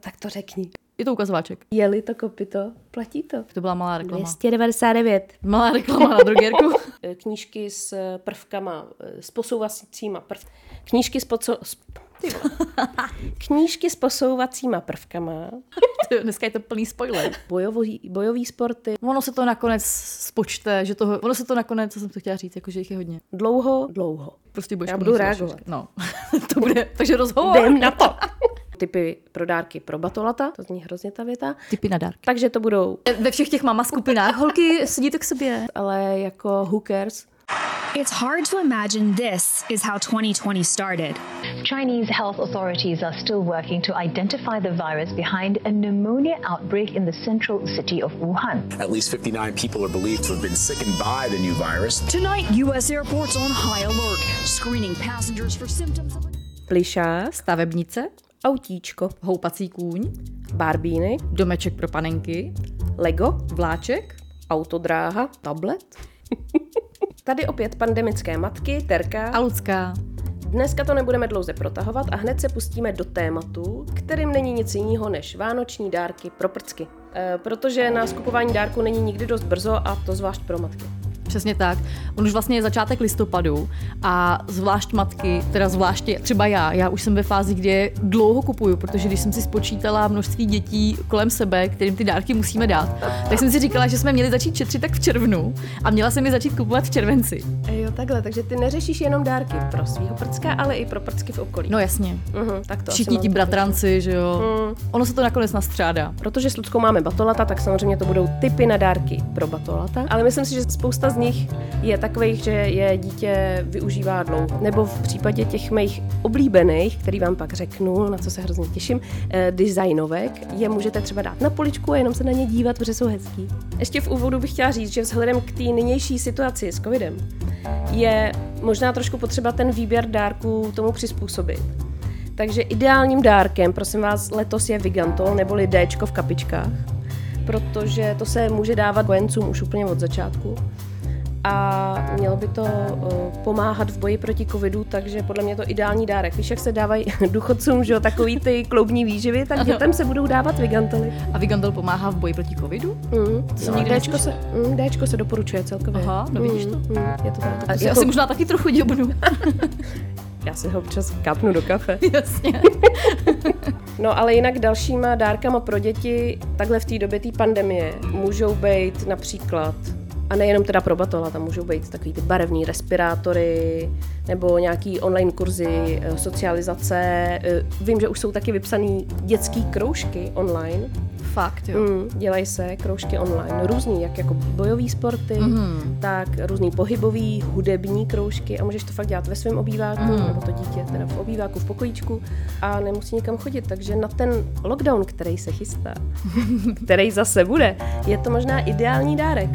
Tak to řekni. Je to ukazováček. Je-li to kopito, platí to. To byla malá reklama. 299. Malá reklama na drogérku. Eh, Knížky s eh, prvkama, eh, s posouvacíma prv... Knížky s, poco... s... Knížky s posouvacíma prvkama, Ty, Dneska je to plný spoiler. bojový, bojový sporty, Ono se to nakonec spočte, že toho, ono se to nakonec, co jsem to chtěla říct, jako že jich je hodně. dlouho, dlouho. Prostě budeš Já budu reagovat. No, to bude, takže rozhovor. Jdem na to. Typy pro dárky pro batolata, to zní hrozně ta věta. Typy na dárky. Takže to budou, Ve všech těch mama skupinách holky sedíte k sobě. ale jako cares. It's hard to imagine this is how 2020 started. Chinese health authorities are still working to identify the virus behind a pneumonia outbreak in the central city of Wuhan. At least 59 people are believed to have been sickened by the new virus. Tonight, U.S. airports on high alert, screening passengers for symptoms of. Stavebnice, autíčko, houpací kůň, barbíny, domeček pro panenky, Lego, vláček, autodráha, tablet Tady opět pandemické matky, Terka. a Lucka. Dneska to nebudeme dlouze protahovat a hned se pustíme do tématu, kterým není nic jiného než vánoční dárky pro prcky. E, protože na skupování dárku není nikdy dost brzo a to zvlášť pro matky. Přesně tak. On už vlastně je začátek listopadu a zvlášť matky, teda zvláště třeba já, já už jsem ve fázi, kdy je dlouho kupuju, protože když jsem si spočítala množství dětí kolem sebe, kterým ty dárky musíme dát, tak jsem si říkala, že jsme měli začít šetřit tak v červnu a měla jsem je začít kupovat v červenci. Jo, takhle, takže ty neřešíš jenom dárky pro svého prcka, ale i pro prcky v okolí. No jasně. Mhm, tak to Všichni ti bratranci, že jo. Ono se to nakonec nastřádá. Protože s Luckou máme batolata, tak samozřejmě to budou typy na dárky pro batolata. Ale myslím si, že spousta z nich je takových, že je dítě využívá dlouho. Nebo v případě těch mých oblíbených, který vám pak řeknu, na co se hrozně těším, eh, designovek, je můžete třeba dát na poličku a jenom se na ně dívat, protože jsou hezký. Ještě v úvodu bych chtěla říct, že vzhledem k té nynější situaci s covidem je možná trošku potřeba ten výběr dárků tomu přizpůsobit. Takže ideálním dárkem, prosím vás, letos je Vigantol neboli Dčko v kapičkách, protože to se může dávat kojencům už úplně od začátku a mělo by to uh, pomáhat v boji proti covidu, takže podle mě je to ideální dárek. Víš, jak se dávají důchodcům, že jo, takový ty kloubní výživy, tak dětem se budou dávat Vigantoly. A Vigandol pomáhá v boji proti covidu? Mm. To nikdy Dčko se, mm, Dčko se doporučuje celkově. Aha, no vidíš to. Mm, je to tak. A já jako, si možná taky trochu děbnu. já si ho občas kapnu do kafe. Jasně. No ale jinak dalšíma dárkama pro děti takhle v té době té pandemie můžou být například a nejenom teda pro batola, tam můžou být takový ty barevní respirátory nebo nějaký online kurzy eh, socializace. Eh, Vím, že už jsou taky vypsané dětské kroužky online. Fakt, jo. Mm, dělají se kroužky online, různý, jak jako bojové sporty, mm. tak různý pohybový, hudební kroužky a můžeš to fakt dělat ve svém obýváku, mm. nebo to dítě teda v obýváku, v pokojíčku a nemusí nikam chodit, takže na ten lockdown, který se chystá, který zase bude, je to možná ideální dárek.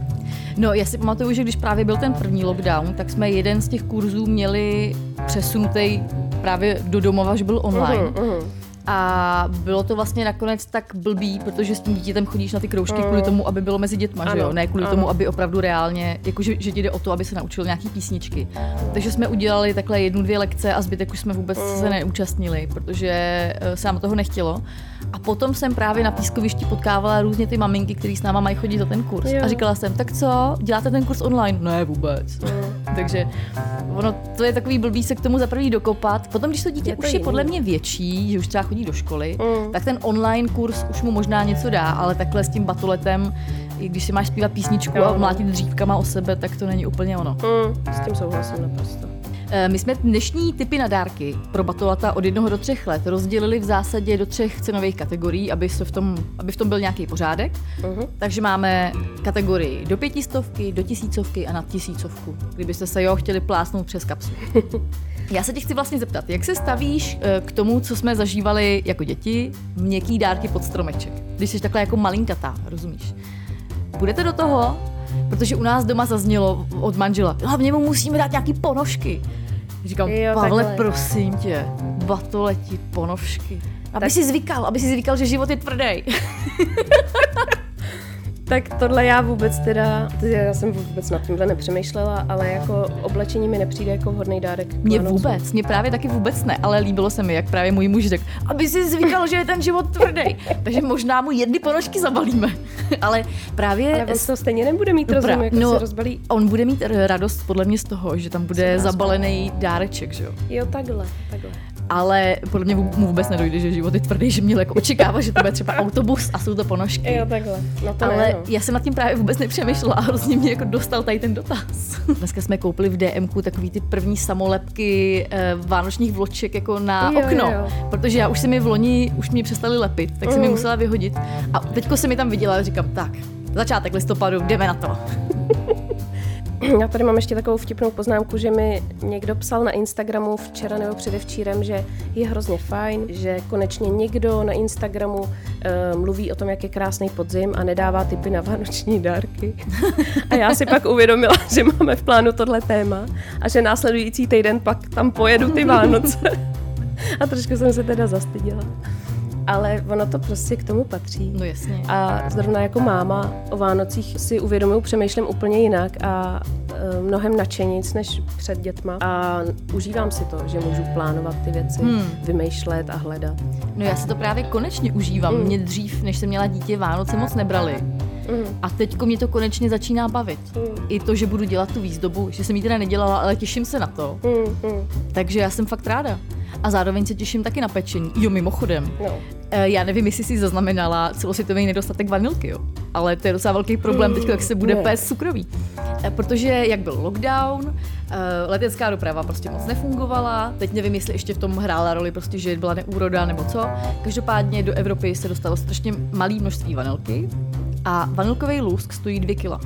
No, já si pamatuju, že když právě byl ten první lockdown, tak jsme jeden z těch kurzů měli přesunutý právě do domova, že byl online. Mhm, mhm. A bylo to vlastně nakonec tak blbý, protože s tím dítětem chodíš na ty kroužky kvůli tomu, aby bylo mezi dětma, že Ano, jo? Ne kvůli ano. tomu, aby opravdu reálně, jakože že ti jde o to, aby se naučil nějaký písničky. Takže jsme udělali takhle jednu, dvě lekce a zbytek už jsme vůbec se neúčastnili, protože eh, se nám toho nechtělo. A potom jsem právě na pískovišti potkávala různě ty maminky, které s náma mají chodit za ten kurz. Jo. A říkala jsem, tak co, děláte ten kurz online? Ne, vůbec. Takže ono, to je takový blbý se k tomu za prvý dokopat. Potom, když to dítě Je to už je podle mě větší, že už třeba chodí do školy, mm. tak ten online kurz už mu možná něco dá, ale takhle s tím batoletem, i když si máš zpívat písničku Jo, a no. mlátit dřívkama o sebe, tak to není úplně ono. Mm, s tím souhlasím naprosto. Eh, My jsme dnešní typy na dárky pro batolata od jednoho do třech let rozdělili v zásadě do třech cenových kategorií, aby, se v, tom, aby v tom byl nějaký pořádek. Mhm. Takže máme kategorii do pětistovky, do tisícovky a nad tisícovku, kdybyste se jo chtěli plásnout přes kapsu. Já se tě chci vlastně zeptat, jak se stavíš eh, k tomu, co jsme zažívali jako děti, měkký dárky pod stromeček, když jsi takhle jako malinkatá, rozumíš? Budete do toho? Protože u nás doma zaznělo od manžela, hlavně mu musíme dát nějaký ponožky. Říkám, Jo, Pavle, takhle. prosím tě, batoleti, ponožky. Aby si zvykal, aby si zvykal, že život je tvrdý. Tak tohle já vůbec teda, já jsem vůbec nad tímhle nepřemýšlela, ale jako oblečení mi nepřijde jako vhodný dárek. Mně vůbec, mně právě taky vůbec ne, ale líbilo se mi, jak právě můj muž řekl, aby si zvykal, že je ten život tvrdý. Takže možná mu jedny ponožky zabalíme. ale právě Ale on toho stejně nebude mít No rozum, jako no, si rozbalí. On bude mít radost podle mě z toho, že tam bude zabalený dáreček, že jo. Jo, takhle, takhle. Ale podle mě mu vůbec nedojde, že život je tvrdý, že měl jako očekává, že to bude třeba autobus a jsou to ponožky. Jo, takhle. No to Ale ne, no. já jsem nad tím právě vůbec nepřemýšlela a hrozně mě jako dostal tady ten dotaz. Dneska jsme koupili v DMku takový ty první samolepky eh, vánočních vloček jako na Jo, okno. jo, Protože já už se mi v loni, už mě přestali lepit, tak jsem je Mhm. musela vyhodit. A teďko se mi tam viděla a říkám, tak, začátek listopadu, jdeme na to. Já tady mám ještě takovou vtipnou poznámku, že mi někdo psal na Instagramu včera nebo předevčírem, že je hrozně fajn, že konečně někdo na Instagramu uh, mluví o tom, jak je krásný podzim a nedává tipy na vánoční dárky. A já si pak uvědomila, že máme v plánu tohle téma a že následující týden pak tam pojedu ty Vánoce. A trošku jsem se teda zastyděla. Ale ono to prostě k tomu patří. No jasně. A zrovna jako máma o Vánocích si uvědomuju, přemýšlím úplně jinak a e, mnohem nadšenic než před dětma. A užívám si to, že můžu plánovat ty věci, Hmm. vymýšlet a hledat. No já si to právě konečně užívám. Mm. Mě dřív, než jsem měla dítě, Vánoce moc nebrali. Mm. A teďko mě to konečně začíná bavit. Mm. I to, že budu dělat tu výzdobu, že jsem ji teda nedělala, ale těším se na to. Mm. Takže já jsem fakt ráda. A zároveň se těším taky na pečení. Jo, mimochodem. No. eh, Já nevím, jestli jsi zaznamenala celosvětový nedostatek vanilky, jo. Ale to je docela velký problém teď, jak se bude Ne. pést cukroví. Eh, Protože jak byl lockdown, eh, letecká doprava prostě moc nefungovala, teď nevím, jestli ještě v tom hrála roli prostě, že byla neúroda nebo co. Každopádně do Evropy se dostalo strašně malé množství vanilky a vanilkový lusk stojí 2 kila.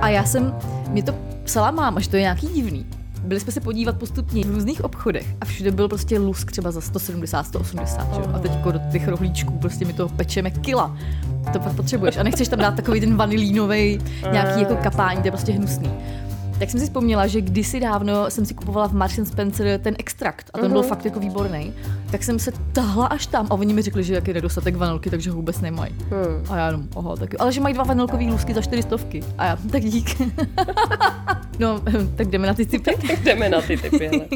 A já jsem, mě to psala máma, že to je nějaký divný. Byli jsme se podívat postupně v různých obchodech a všude byl prostě lusk třeba za 170, 180, že? A teď do těch rohlíčků prostě mi toho pečeme kila. To pak potřebuješ a nechceš tam dát takový ten vanilínový nějaký jako kapání, to je prostě hnusný. Tak jsem si vzpomněla, že kdysi dávno jsem si kupovala v Marks Spencer ten extrakt a ten byl fakt jako výborný. Tak jsem se tahla až tam a oni mi řekli, že jak je nedostatek vanilky, takže ho vůbec nemají. Hmm. A já jenom, oho, tak jo. Ale že mají dva vanilkový lůzky za čtyři stovky. A já, tak dík. no, tak jdeme na ty typy. Jdeme na ty typy, ale.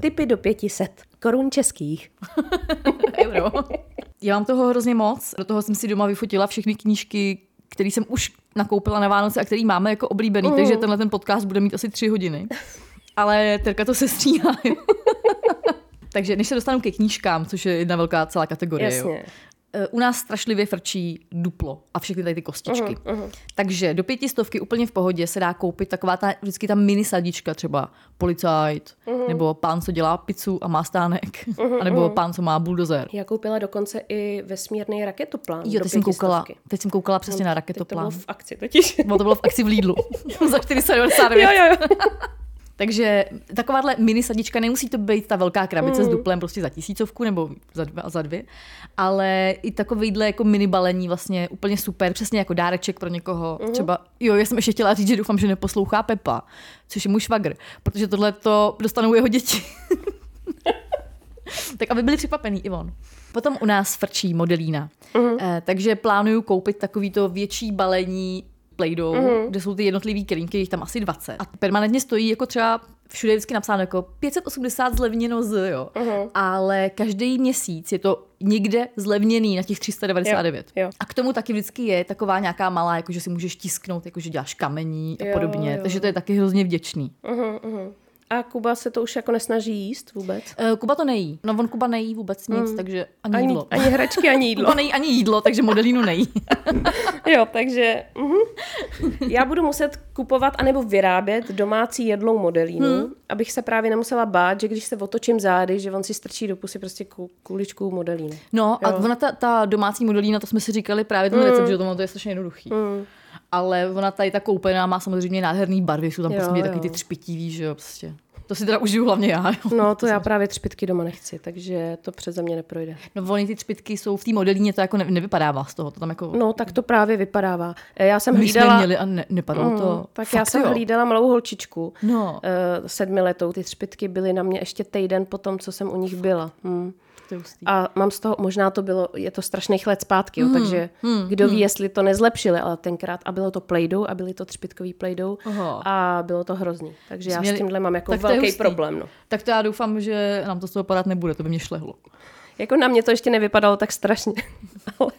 Typy do 500 korun českých. Euro. Já mám toho hrozně moc. Do toho jsem si doma vyfotila všechny knížky, které jsem už nakoupila na Vánoce a který máme jako oblíbený, Mm. takže tenhle ten podcast bude mít asi tři hodiny. Ale Terka to se stříhá. jo. takže než se dostanu ke knížkám, což je jedna velká celá kategorie, jo. Jasně. Eh, U nás strašlivě frčí duplo a všechny tady ty kostičky. Mhm, mhm. Takže do pětistovky úplně v pohodě se dá koupit taková ta, vždycky ta mini sadička, třeba policajt, Mhm. nebo pán, co dělá pizzu a má stánek, a nebo pán, co má buldozer. Já koupila dokonce i vesmírný raketoplán. Jo, do teď jsem koukala, teď jsem koukala přesně na Teď to raketoplán. bylo v akci totiž. Bylo to bylo v akci v Lidlu za 499. jo, jo, jo. Takže takováhle mini sadička, nemusí to být ta velká krabice Mm. s duplem prostě za tisícovku nebo za, dva, za dvě, ale i takovýhle jako mini balení vlastně úplně super, přesně jako dáreček pro někoho. Mhm. Třeba, jo, já jsem ještě chtěla říct, že doufám, že neposlouchá Pepa, což je můj švagr, protože tohle to dostanou jeho děti. tak aby byli překvapený i on. Potom u nás frčí modelína. Mhm. Eh, takže plánuju koupit takovýto větší balení Play-Doh, Mhm. kde jsou ty jednotlivý kelímky, jich tam asi 20. A permanentně stojí jako třeba všude je vždycky napsáno jako 580 zlevněno z, jo. Mhm. Ale každý měsíc je to někde zlevněný na těch 399. Jo, jo. A k tomu taky vždycky je taková nějaká malá, jako že si můžeš tisknout, jako že děláš kamení a Jo, podobně. jo. Takže to je taky hrozně vděčný. Uh-huh. A Kuba se to už jako nesnaží jíst vůbec? Uh, Kuba to nejí. No on Kuba nejí vůbec nic, Mm. takže ani, Ani, jídlo. ani hračky, ani jídlo. Kuba nejí ani jídlo, takže modelínu nejí. Jo, takže uh-huh. já budu muset kupovat anebo vyrábět domácí jedlou modelínu, Hmm. abych se právě nemusela bát, že když se otočím zády, že on si strčí do pusy prostě ku, kuličku modelíny. No a Jo. ona ta, ta domácí modelína, to jsme si říkali právě ten Mm. recept, že to, to je strašně jednoduchý. Mm. Ale ona tady ta koupená má samozřejmě nádherný barvy, jsou tam Jo, prostě jo. taky ty třpitivý, že jo, prostě. To si teda užiju hlavně já. Jo. No, to já právě třpitky doma nechci, takže to přeze mě neprojde. No, oni ty třpitky jsou v té modelíně, to jako ne, nevypadává z toho. To tam jako... No, tak to právě vypadává. Eh, Já jsem My jsme hlídala... měli a ne, nepadalo Mm, to. tak Fakt já jsem jo. hlídala malou holčičku, No. uh, sedmiletou. Ty třpitky byly na mě ještě týden po tom, co jsem u nich byla. Hmm. To. A mám z toho, možná to bylo, je to strašných let zpátky, Hmm, jo, takže kdo ví, jestli to nezlepšili, ale tenkrát, a bylo to plejdou a byly to třpitkový plejdou a bylo to hrozný. Takže já Měli- s tímhle mám jako tak to velký problém. No. Tak to já doufám, že nám to z toho padat nebude, to by mě šlehlo. Jako na mě to ještě nevypadalo tak strašně, ale,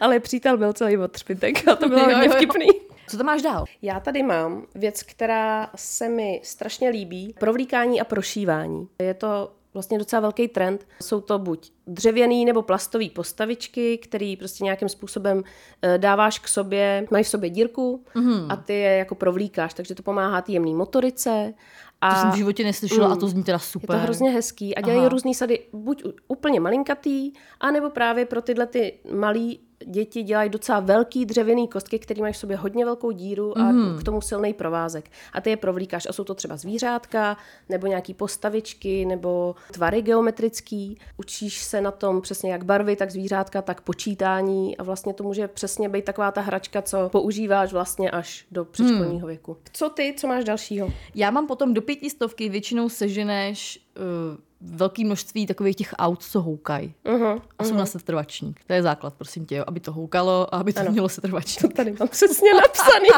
ale přítel byl celý od třpitek a to bylo hodně vtipný. Co tam máš dál? Já tady mám věc, která se mi strašně líbí. Provlíkání a prošívání. Je to vlastně docela velký trend. Jsou to buď dřevěný nebo plastový postavičky, který prostě nějakým způsobem eh, dáváš k sobě, mají v sobě dírku mm. a ty je jako provlíkáš, takže to pomáhá té jemné motorice. A To jsem v životě neslyšela a to zní teda je super. to hrozně hezký a dělají Aha. různý sady, buď úplně malinkatý, anebo právě pro tyhle ty malý děti dělají docela velký dřevěný kostky, které mají v sobě hodně velkou díru a Mhm. k tomu silný provázek. A ty je provlíkáš. A jsou to třeba zvířátka, nebo nějaký postavičky, nebo tvary geometrický. Učíš se na tom přesně jak barvy, tak zvířátka, tak počítání a vlastně to může přesně být taková ta hračka, co používáš vlastně až do předškolního Hmm. věku. Co ty, co máš dalšího? Já mám potom do pětistovky většinou seženeš uh, velké množství takových těch aut, co houkají. Uh-huh. A jsou na setrvačník. To je základ, prosím tě, jo, aby to houkalo a aby to Ano. mělo setrvačník. Tady mám přesně napsaný.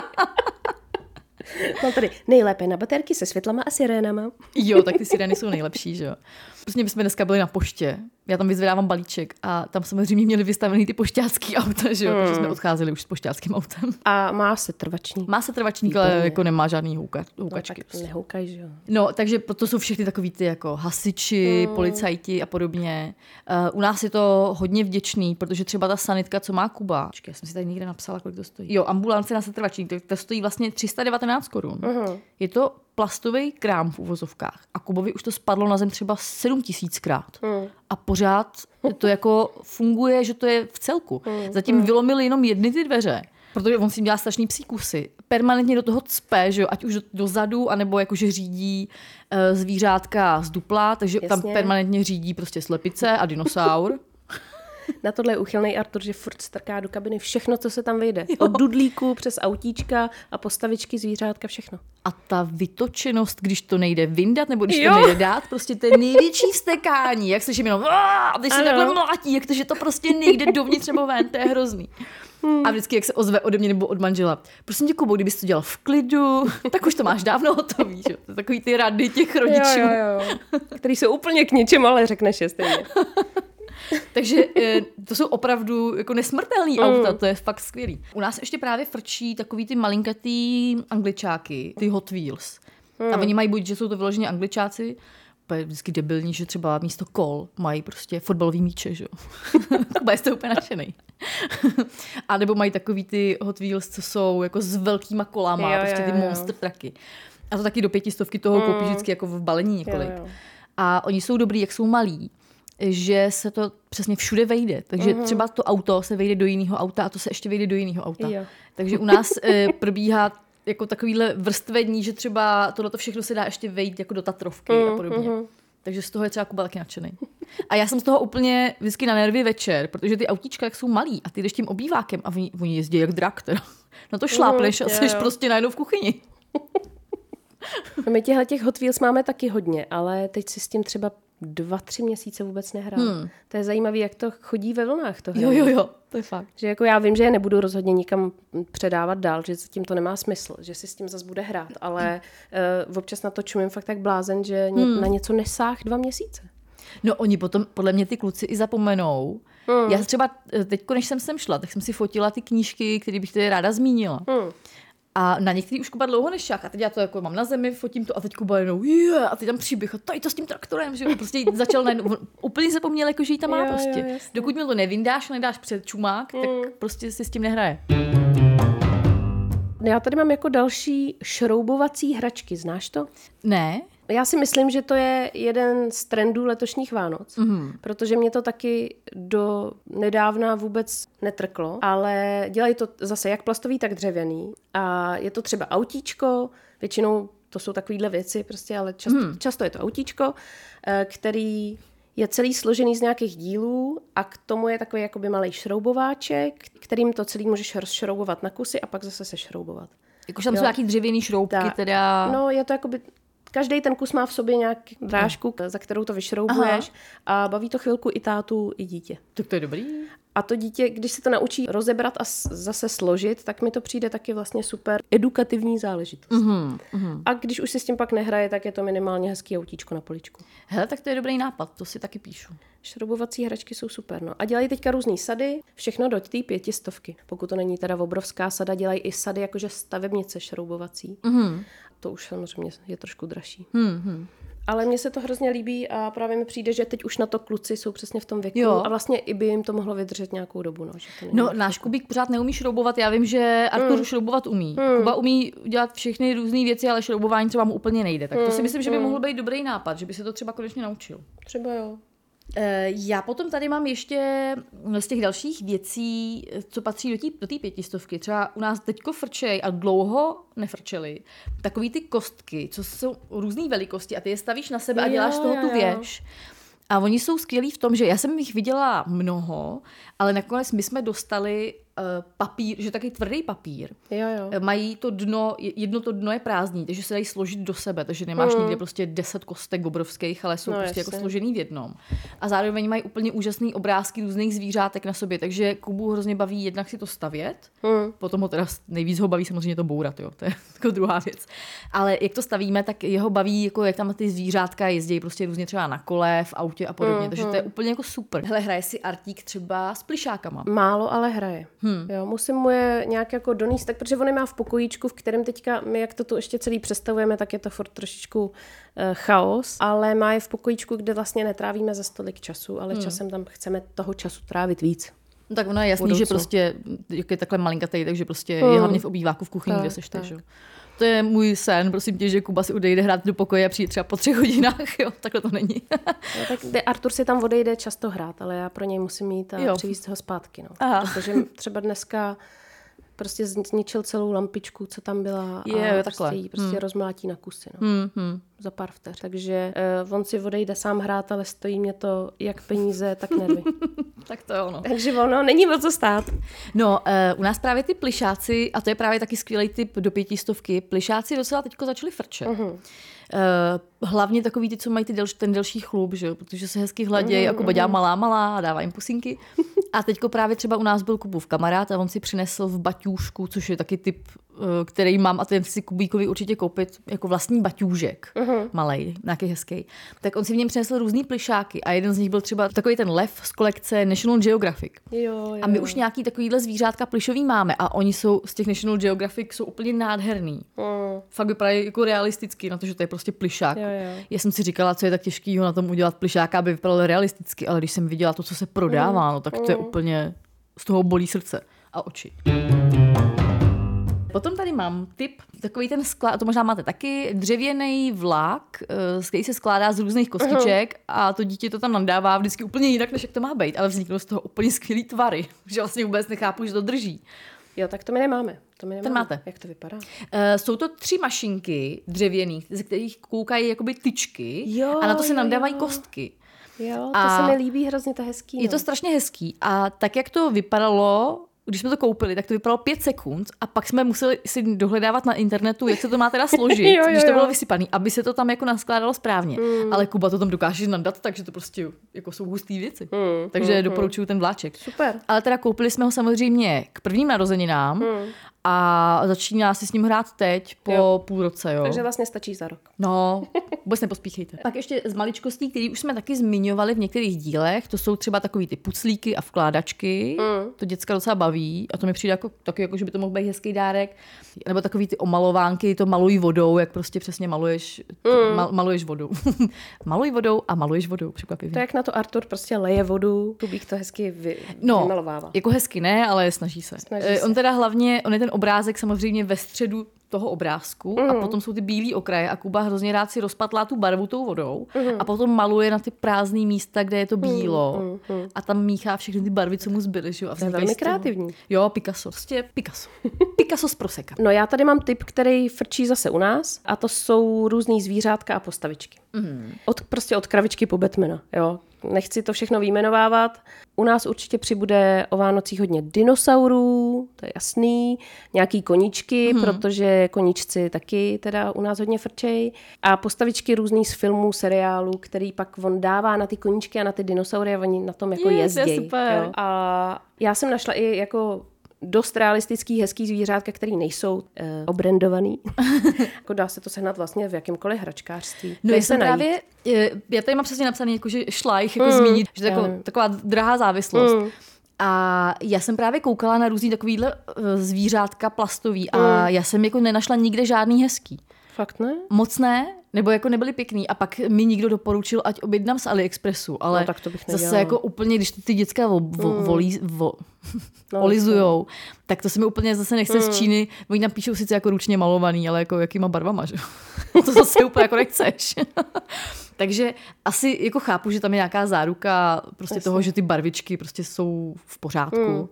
Mám tady nejlépe na baterky se světlama a sirénama. Jo, tak ty sireny jsou nejlepší, že jo. Prostě my jsme dneska byli na poště, já tam vyzvedávám balíček a tam samozřejmě měli vystavený ty pošťácký auta, že jo, protože jsme odcházeli už s pošťáckým autem. A má se trvačník. Má se trvačník, ale jako nemá žádný houka, No, houkačky. tak nehoukaj, že jo. No, takže to jsou všechny takový ty jako hasiči, policajti a podobně. Uh, u nás je to hodně vděčný, protože třeba ta sanitka, co má Kuba, Počkej, já jsem si tady někde napsala, kolik to stojí. Jo, ambulance na setrvačník, to, to stojí vlastně 319 korun. Mhm. Je to plastový krám v uvozovkách a Kubovi už to spadlo na zem třeba 7 tisíckrát. Mhm. A pořád to jako funguje, že to je v celku. Mhm. Zatím vylomili jenom jedny ty dveře. Protože on si dělá strašný psí kusy. Permanentně do toho cpe, že jo, ať už do, dozadu, anebo jakože řídí uh, zvířátka z dupla, takže tam Jasně. permanentně řídí prostě slepice a dinosaur. Na tohle je uchylný Artur, že furt strká do kabiny všechno, co se tam vejde. Od dudlíku přes autíčka a postavičky, zvířátka, všechno. A ta vytočenost, když to nejde vyndat, nebo když Jo. to nejde dát, prostě to je největší vstekání. Jak slyším jenom a ty se takhle mlátí, jak to, že to prostě nejde dovnitř nebo ven, to je hrozný. Hmm. A vždycky, jak se ozve ode mě nebo od manžela, prosím tě, Kubo, kdybys to dělal v klidu, tak už to máš dávno hotový, že? jo. To je takový ty rady těch rodičů. Jo, jo, jo. Který jsou úplně k ničemu, ale řekneš je stejně. Takže eh, to jsou opravdu jako nesmrtelný auta, to je fakt skvělý. U nás ještě právě frčí takový ty malinkatý angličáky, ty Hot Wheels. A oni mají buď, že jsou to vyloženě angličáci, je vždycky debilní, že třeba místo kol mají prostě fotbalový míče, že jo. Kuba toho úplně nadšený. A nebo mají takový ty Hot Wheels, co jsou jako s velkýma kolama, Jo, prostě jo, ty jo, jo. monster traky. A to taky do pětistovky toho koupíš vždycky jako v balení několik. Jo, jo. A oni jsou dobrý, jak jsou malí, že se to přesně všude vejde. Takže Mhm. třeba to auto se vejde do jiného auta a to se ještě vejde do jiného auta. Jo. Takže u nás e, probíhá jako takovýhle vrstvení, že třeba tohle všechno se dá ještě vejít jako do Tatrovky Mhm, a podobně. Takže z toho je třeba Kuba taky nadšený. A já jsem z toho úplně vždycky na nervy večer, protože ty autíčka jak jsou malí a ty jdeš tím obývákem a oni, oni jezdí jak drak teda. Na to šlápneš a jo, jsi prostě najednou v kuchyni. No my těchto těch Hot Wheels máme taky hodně, ale teď si s tím třeba dva, tři měsíce vůbec nehrál. Hmm. To je zajímavé, jak to chodí ve vlnách. To Jo, jo, jo, to je fakt. Že jako já vím, že je nebudu rozhodně nikam předávat dál, že zatím to nemá smysl, že si s tím zase bude hrát, ale uh, občas na to čumím fakt tak blázen, že ně, Hmm. na něco nesáh dva měsíce. No oni potom, podle mě ty kluci i zapomenou. Hmm. Já třeba teď, než jsem sem šla, tak jsem si fotila ty knížky, které bych tady ráda zmínila. Hmm. A na některý už Kuba dlouho nešák. A teď já to jako mám na zemi, fotím to a teď Kuba jenom, yeah, a teď tam příběh a tady to s tím traktorem, že jo. Prostě začal najednou, úplně zapomněl, jako, že jí tam má Jo, jo, prostě. jasně. Dokud mi to nevyndáš, nedáš před čumák, tak prostě si s tím nehraje. Já tady mám jako další šroubovací hračky, znáš to? Ne? Já si myslím, že to je jeden z trendů letošních Vánoc, mm-hmm. protože mě to taky do nedávna vůbec netrklo, ale dělají to zase jak plastový, tak dřevěný. A je to třeba autíčko, většinou to jsou takovýhle věci prostě, ale často, hmm. často je to autíčko, eh, který je celý složený z nějakých dílů a k tomu je takový jakoby malý šroubováček, kterým to celý můžeš rozšroubovat na kusy a pak zase sešroubovat. Jakože tam Jo. jsou nějaký dřevěný šroubky, Tak. teda... No, je to jakoby Každý ten kus má v sobě nějaký drážku, za kterou to vyšroubuješ a baví to chvilku i tátu, i dítě. Tak to je dobrý. A to dítě, když se to naučí rozebrat a zase složit, tak mi to přijde taky vlastně super edukativní záležitost. Mhm, Mm-hmm. A když už si s tím pak nehraje, tak je to minimálně hezký autíčko na poličku. Hele, tak to je dobrý nápad, to si taky píšu. Šroubovací hračky jsou super. No. A dělají teďka různé sady, všechno do té pětistovky. Pokud to není teda obrovská sada, dělají i sady jakože stavebnice šroubovací. Mm-hmm. To už samozřejmě je trošku dražší. Mm-hmm. Ale mně se to hrozně líbí a právě mi přijde, že teď už na to kluci jsou přesně v tom věku Jo. a vlastně i by jim to mohlo vydržet nějakou dobu. No, že to No, náš Kubík pořád neumí šroubovat. Já vím, že Artur šroubovat umí. Kuba umí dělat všechny různé věci, ale šroubování třeba mu úplně nejde. Tak to si myslím, že by mohl být dobrý nápad, že by se to třeba konečně naučil. Třeba jo. Eh, Já potom tady mám ještě z těch dalších věcí, eh, co patří do té do pětistovky. Třeba u nás teďko frčej a dlouho nefrčeli. Takový ty kostky, co jsou různé velikosti a ty je stavíš na sebe a děláš z toho jo, tu věž. A oni jsou skvělí v tom, že já jsem jich viděla mnoho, ale nakonec my jsme dostali papír, že taky tvrdý papír. Jo, jo. Eh, Mají to dno, jedno to dno je prázdný, takže se dají složit do sebe, takže nemáš mm. někde prostě 10 kostek obrovských, ale jsou No, prostě jasně. jako složený v jednom. A zároveň mají úplně úžasný obrázky různých zvířátek na sobě, takže Kubu hrozně baví jednak si to stavět, mm. potom ho teda nejvíc ho baví samozřejmě to bourat, jo, to je jako druhá věc. Ale jak to stavíme, tak jeho baví, jako jak tam ty zvířátka jezdí prostě různě třeba na kole, v autě a podobně, mm. takže to je úplně jako super. Hele, hraje si Artík třeba s plišákama. Málo, ale hraje. Hmm. Jo, musím mu je nějak jako donést, tak protože on je má v pokojíčku, v kterém teďka my, jak to tu ještě celý představujeme, tak je to furt trošičku uh, chaos, ale má je v pokojíčku, kde vlastně netrávíme za stolik času, ale hmm. časem tam chceme toho času trávit víc. No tak ono je jasný, budoucnu. že prostě, jak je takhle malinkatej, takže prostě je hlavně v obýváku v kuchyni, Tak, kde seš tak. že. To je můj sen, prosím tě, že Kuba si odejde hrát do pokoje a přijde třeba po třech hodinách, jo, takhle to není. No, tak de, Artur si tam odejde často hrát, ale já pro něj musím mít a Jo. přivést ho zpátky. No. Aha. Protože třeba dneska prostě zničil celou lampičku, co tam byla Je, a prostě takhle. ji prostě rozmlátí na kusy. No. Hmm, hmm. za pár vteř. Takže uh, on si odejde sám hrát, ale stojí mě to jak peníze, tak nervy. Tak to je ono. Takže ono není o co stát. No, uh, u nás právě ty plišáci, a to je právě taky skvělý typ do pětistovky, plišáci docela teďko začali frčet. Uh-huh. Uh, hlavně takový ty, co mají ty delš, ten delší chlup, že protože se hezky hladějí, uh-huh. a Kuba dělá malá malá a dává jim pusinky. A teďko právě třeba u nás byl Kubův kamarád a on si přinesl v baťůžku, což je taky typ, který mám a ten si Kubíkovi určitě koupit jako vlastní baťůžek, uh-huh. malej, nějaký hezký. Tak on si v něm přinesl různý plišáky a jeden z nich byl třeba takový ten lev z kolekce National Geographic. Jo, jo. A my už nějaký takovýhle zvířátka plišový máme a oni jsou z těch National Geographic jsou úplně nádherný. Mm. Fakt vypadají jako realisticky na to, že to je prostě plišák. Jo, jo. Já jsem si říkala, co je tak těžkého na tom udělat plišáka, aby vypadal realisticky, ale když jsem viděla to, co se prodává, no, tak to je úplně, z toho bolí srdce a oči. Potom tady mám tip, takový ten sklad, to možná máte taky, dřevěný vlak, eh, z který se skládá z různých kostiček a to dítě to tam nadává vždycky úplně jinak, než jak to má být, ale vzniknou z toho úplně skvělý tvary, že vlastně vůbec nechápu, že to drží. Jo, tak to my nemáme. To my nemáme. máte. Jak to vypadá? Uh, jsou to tři mašinky dřevěných, ze kterých koukají jakoby tyčky Jo, a na to se nadávají kostky. Jo, to A- se mi líbí hrozně, to hezký. Je to no. strašně hezký. A tak, jak to vypadalo, když jsme to koupili, tak to vypadalo pět sekund a pak jsme museli si dohledávat na internetu, jak se to má teda složit, Jo, jo, když to bylo vysypaný, aby se to tam jako naskládalo správně. Mm. Ale Kuba to tam dokáže nadat, takže to prostě jako jsou hustý věci. Mm. Takže mm, doporučuju ten vláček. Super. Ale teda koupili jsme ho samozřejmě k prvním narozeninám Hmm. A začíná si s ním hrát teď po Jo. půl roce. Jo. Takže vlastně stačí za rok. No, vůbec nepospíchejte. Pak ještě z maličkostí, které už jsme taky zmiňovali v některých dílech, to jsou třeba takový ty puclíky a vkládačky. Mm. To děcka docela baví a to mi přijde jako, taky jako, že by to mohl být hezký dárek. Nebo takový ty omalovánky, to malují vodou, jak prostě přesně maluješ, mm. mal, maluješ vodou. maluj vodou a maluješ vodou, překvapivě. To jak na to Artur prostě leje vodu, Kubík to hezky vy, No, vymalovává. jako hezky ne, ale snaží se. Snaží Eh, se. On teda hlavně, on je ten obrázek samozřejmě ve středu toho obrázku mm. a potom jsou ty bílé okraje a Kuba hrozně rád si rozpatlá tu barvu tou vodou mm. a potom maluje na ty prázdné místa, kde je to bílo mm. Mm. a tam míchá všechny ty barvy, co mu zbyly. Že? A to je velmi kreativní. Jo, Picasso. Prostě Picasso. Picasso z proseka. No já tady mám tip, který frčí zase u nás a to jsou různý zvířátka a postavičky. Mm. Od, prostě od kravičky po Batmana, jo. Nechci to všechno výjmenovávat. U nás určitě přibude o Vánocích hodně dinosaurů, to je jasný, nějaký koníčky, hmm. protože koníčci taky teda u nás hodně frčej. A postavičky různý z filmů, seriálů, který pak on dává na ty koníčky a na ty dinosaury a oni na tom jako je jezdí. super. Jo. A já jsem našla i jako dost realistický, hezký zvířátka, který nejsou uh, obrandovaný. jako dá se to sehnat vlastně v jakýmkoliv hračkářství. No Kde já se právě, je, já tady mám přesně napsaný, jako, že šlajch, jako Mm, zmínit, že vím. taková drahá závislost. Mm. A já jsem právě koukala na různý takovýhle eh, zvířátka plastový a Mm. já jsem jako nenašla nikde žádný hezký. Fakt ne? Moc ne, nebo jako nebyly pěkný. A pak mi někdo doporučil, ať objednám z AliExpressu, ale No, tak to bych zase jako úplně, když to ty děcka vo, vo, Mm. volí, vo, No, olizujou, tak to se mi úplně zase nechce Mm. z Číny. Oni tam píšou sice jako ručně malovaný, ale jako jakýma barvama, že? to zase úplně jako nechceš. Takže asi jako chápu, že tam je nějaká záruka prostě Jasně. toho, že ty barvičky prostě jsou v pořádku. Mm.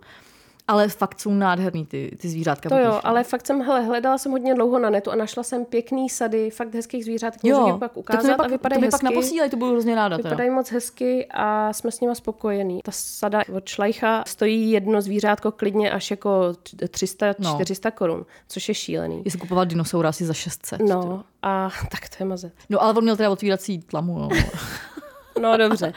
Ale fakt jsou nádherný ty, ty zvířátka. To jo, popíchaný. ale fakt jsem, hele, hledala jsem hodně dlouho na netu a našla jsem pěkný sady, fakt hezkých zvířat, které můžu pak tak to ukázat mi pak, a vypadají to mi pak hezky. naposílej, to budu hrozně ráda. Teda. Vypadají moc hezky a jsme s nima spokojení. Ta sada od šlajcha stojí jedno zvířátko klidně až jako 300-400 korun, což je šílený. Jestli kupovat dinosaura asi za 600. No a tak to je mazet. no ale on měl teda otvírací tlamu. No. No dobře,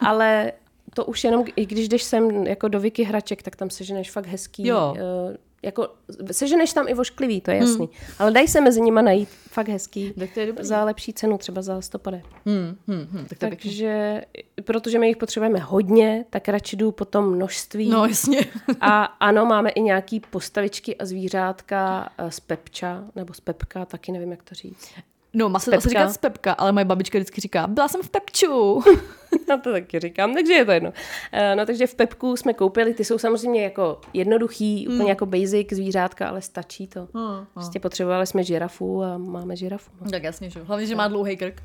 ale to už jenom, i když jdeš sem jako do Viki hraček, tak tam seženeš fakt hezký. Jo. eh, jako, seženeš tam i vošklivý, to je jasný. Ale dej se mezi nima najít fakt hezký. Tak to je dobrý. Za lepší cenu, třeba za listopade. Hmm, hmm, hmm, tak. Takže, protože my jich potřebujeme hodně, tak radši jdu po tom množství. No jasně. A ano, máme i nějaký postavičky a zvířátka eh, z Pepča, nebo z Pepka, taky nevím, jak to říct. No, má se Pepka. asi říkat z Pepka, ale moje babička vždycky říká, byla jsem v Pepču. Já to taky říkám, takže je to jedno. Eh, No takže v Pepku jsme koupili, ty jsou samozřejmě jako jednoduchý, úplně jako basic zvířátka, ale stačí to. Prostě potřebovali jsme žirafu a máme žirafu. No. tak jasně, že. Hlavně, že má dlouhý krk.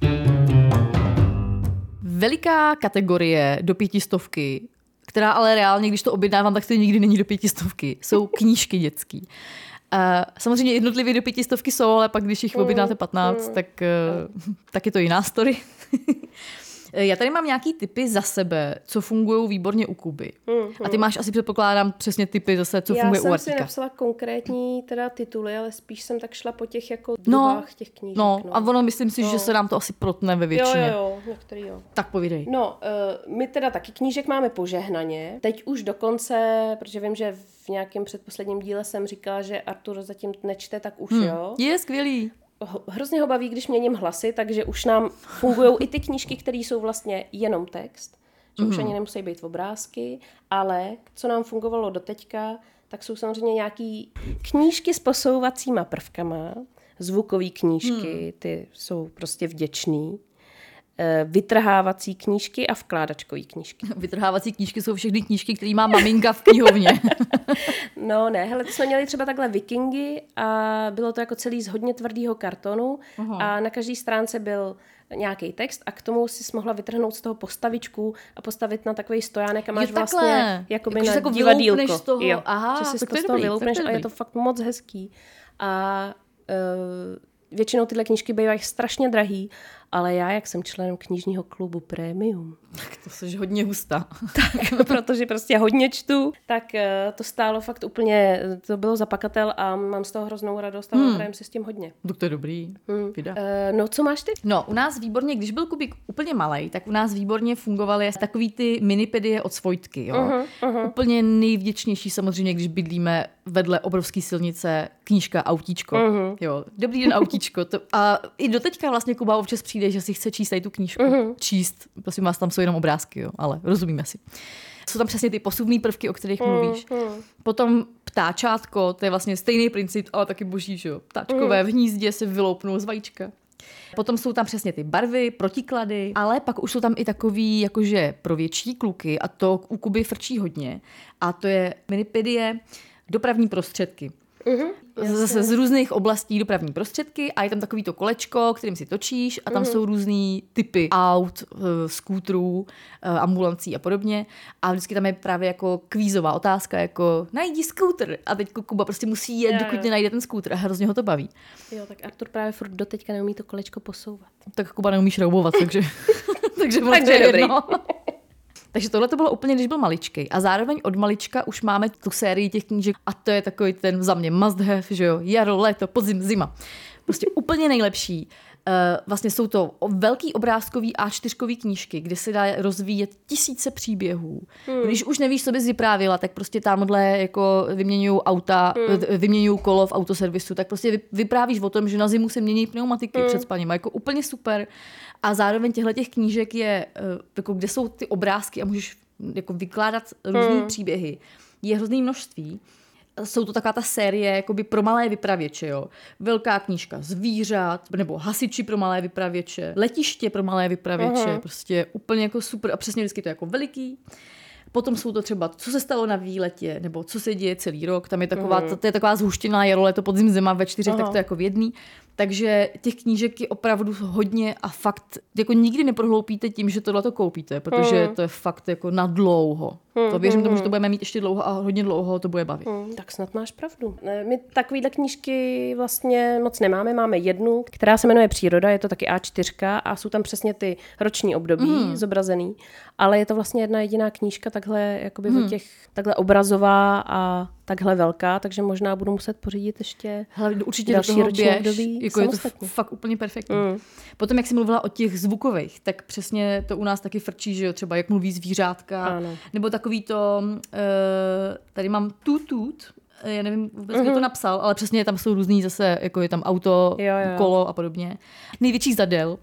Veliká kategorie do pětistovky, která ale reálně, když to objednávám, tak to nikdy není do pětistovky, jsou knížky dětský. Uh, samozřejmě jednotlivě do pětistovky jsou, ale pak když jich objednáte 15, tak, uh, tak je to jiná story. Já tady mám nějaký typy za sebe, co fungují výborně u Kuby. A ty máš asi předpokládám přesně typy zase, co Já funguje u jsem si Artika. napsala konkrétní teda tituly, ale spíš jsem tak šla po těch jako No, těch knížek. no, a ono myslím si, že se nám to asi protne ve Jo, většině. jo, jo, některý jo. Tak povídej. No, uh, my teda taky knížek máme požehnaně. Teď už dokonce, protože vím, že v nějakém předposledním díle jsem říkala, že Artur zatím nečte, tak už jo. Je skvělý. Hrozně ho baví, když měním hlasy, takže už nám fungují i ty knížky, které jsou vlastně jenom text, že už ani nemusí být obrázky, ale co nám fungovalo doteďka, tak jsou samozřejmě nějaký knížky s posouvacíma prvkama, zvukové knížky, ty jsou prostě vděčný, vytrhávací knížky a vkládačkové knížky. Vytrhávací knížky jsou všechny knížky, které má maminka v knihovně. No ne, hele, to jsme měli třeba takhle vikingy a bylo to jako celý z hodně tvrdého kartonu a na každé stránce byl nějaký text a k tomu si mohla vytrhnout z toho postavičku a postavit na takový stojánek a máš takhle. vlastně jakoby Jako, že na se jako vyloupneš z toho. Jo, Aha, že si to to je z toho dobrý, vyloupneš je a je to fakt moc hezký. A uh, většinou tyhle knížky bývají strašně drahý, ale já, jak jsem členem knižního klubu Premium, tak to jsi hodně hustá. protože prostě hodně čtu, tak eh, to stálo fakt úplně, to bylo zapakatel a mám z toho hroznou radost a hmm. si s tím hodně. Tak to je dobrý. Hmm. Vida. Eh, no, co máš ty? No, u nás výborně, když byl Kubík úplně malý, tak u nás výborně fungovaly takový ty minipedie od Svojtky. Jo? Uh-huh, uh-huh. Úplně nejvděčnější samozřejmě, když bydlíme vedle obrovské silnice, knížka Autíčko. Mhm. Jo, dobrý den Autíčko. To, a i doteďka vlastně Kuba občas přijde, že si chce číst tady tu knížku. Mhm. Číst, prosím vás, tam jsou jenom obrázky, jo, ale rozumíme si. Jsou tam přesně ty posuvné prvky, o kterých mluvíš. Mhm. Potom ptáčátko, to je vlastně stejný princip, ale taky boží, že jo. Ptáčkové Mhm. v hnízdě se vyloupnou z vajíčka. Potom jsou tam přesně ty barvy, protiklady, ale pak už jsou tam i takový jakože pro větší kluky a to u Kuby frčí hodně. A to je minipedie, dopravní prostředky. Uh-huh, zase z různých oblastí dopravní prostředky a je tam takový to kolečko, kterým si točíš a tam uh-huh. jsou různý typy aut, uh, skútrů, uh, ambulancí a podobně. A vždycky tam je právě jako kvízová otázka, jako najdi skútr. A teď Kuba prostě musí jet, dokud nenajde ten skútr a hrozně ho to baví. Jo, tak Artur právě furt doteďka neumí to kolečko posouvat. Tak Kuba neumí šroubovat, takže, takže, takže je dobrý. Takže tohle to bylo úplně, když byl maličký. A zároveň od malička už máme tu sérii těch knížek a to je takový ten za mě must have, že jo, jaro, léto, podzim, zima. Prostě úplně nejlepší. Uh, vlastně jsou to velký obrázkový A4 knížky, kde se dá rozvíjet tisíce příběhů. Hmm. Když už nevíš, co bys vyprávila, tak prostě tamhle jako vyměňují auta, hmm. vyměňují kolo v autoservisu, tak prostě vyprávíš o tom, že na zimu se mění pneumatiky hmm. před spaním. Jako úplně super. A zároveň těchto těch knížek je, eh, jako kde jsou ty obrázky a můžeš jako vykládat různé hmm. příběhy. Je hrozný množství jsou to taková ta série jakoby pro malé vypravěče, jo. Velká knížka zvířat, nebo hasiči pro malé vypravěče, letiště pro malé vypravěče, Aha. prostě úplně jako super a přesně vždycky to je jako veliký. Potom jsou to třeba, co se stalo na výletě, nebo co se děje celý rok. Tam je taková, mm. to je taková zhuštěná jaro, leto, podzim, zima ve čtyřech, tak to je jako v jedný. Takže těch knížek je opravdu hodně a fakt jako nikdy neprohloupíte tím, že tohle to koupíte, protože mm. to je fakt jako na dlouho. Mm, to věřím mm, tomu, že to budeme mít ještě dlouho a hodně dlouho to bude bavit. Mm, tak snad máš pravdu. My takovýhle knížky vlastně moc nemáme. Máme jednu, která se jmenuje Příroda, je to taky A4 a jsou tam přesně ty roční období mm. zobrazený, ale je to vlastně jedna jediná knížka takhle jakoby mm. těch, takhle obrazová a takhle velká, takže možná budu muset pořídit ještě Hele, určitě další do toho roční běž, období jako je to fakt úplně perfektní. Mm. Potom, jak jsi mluvila o těch zvukových, tak přesně to u nás taky frčí, že jo, třeba jak mluví zvířátka, ano. nebo takový to, uh, tady mám tutut, já nevím vůbec, kdo mm-hmm. to napsal, ale přesně tam jsou různý zase, jako je tam auto, jo, jo. kolo a podobně. Největší zadel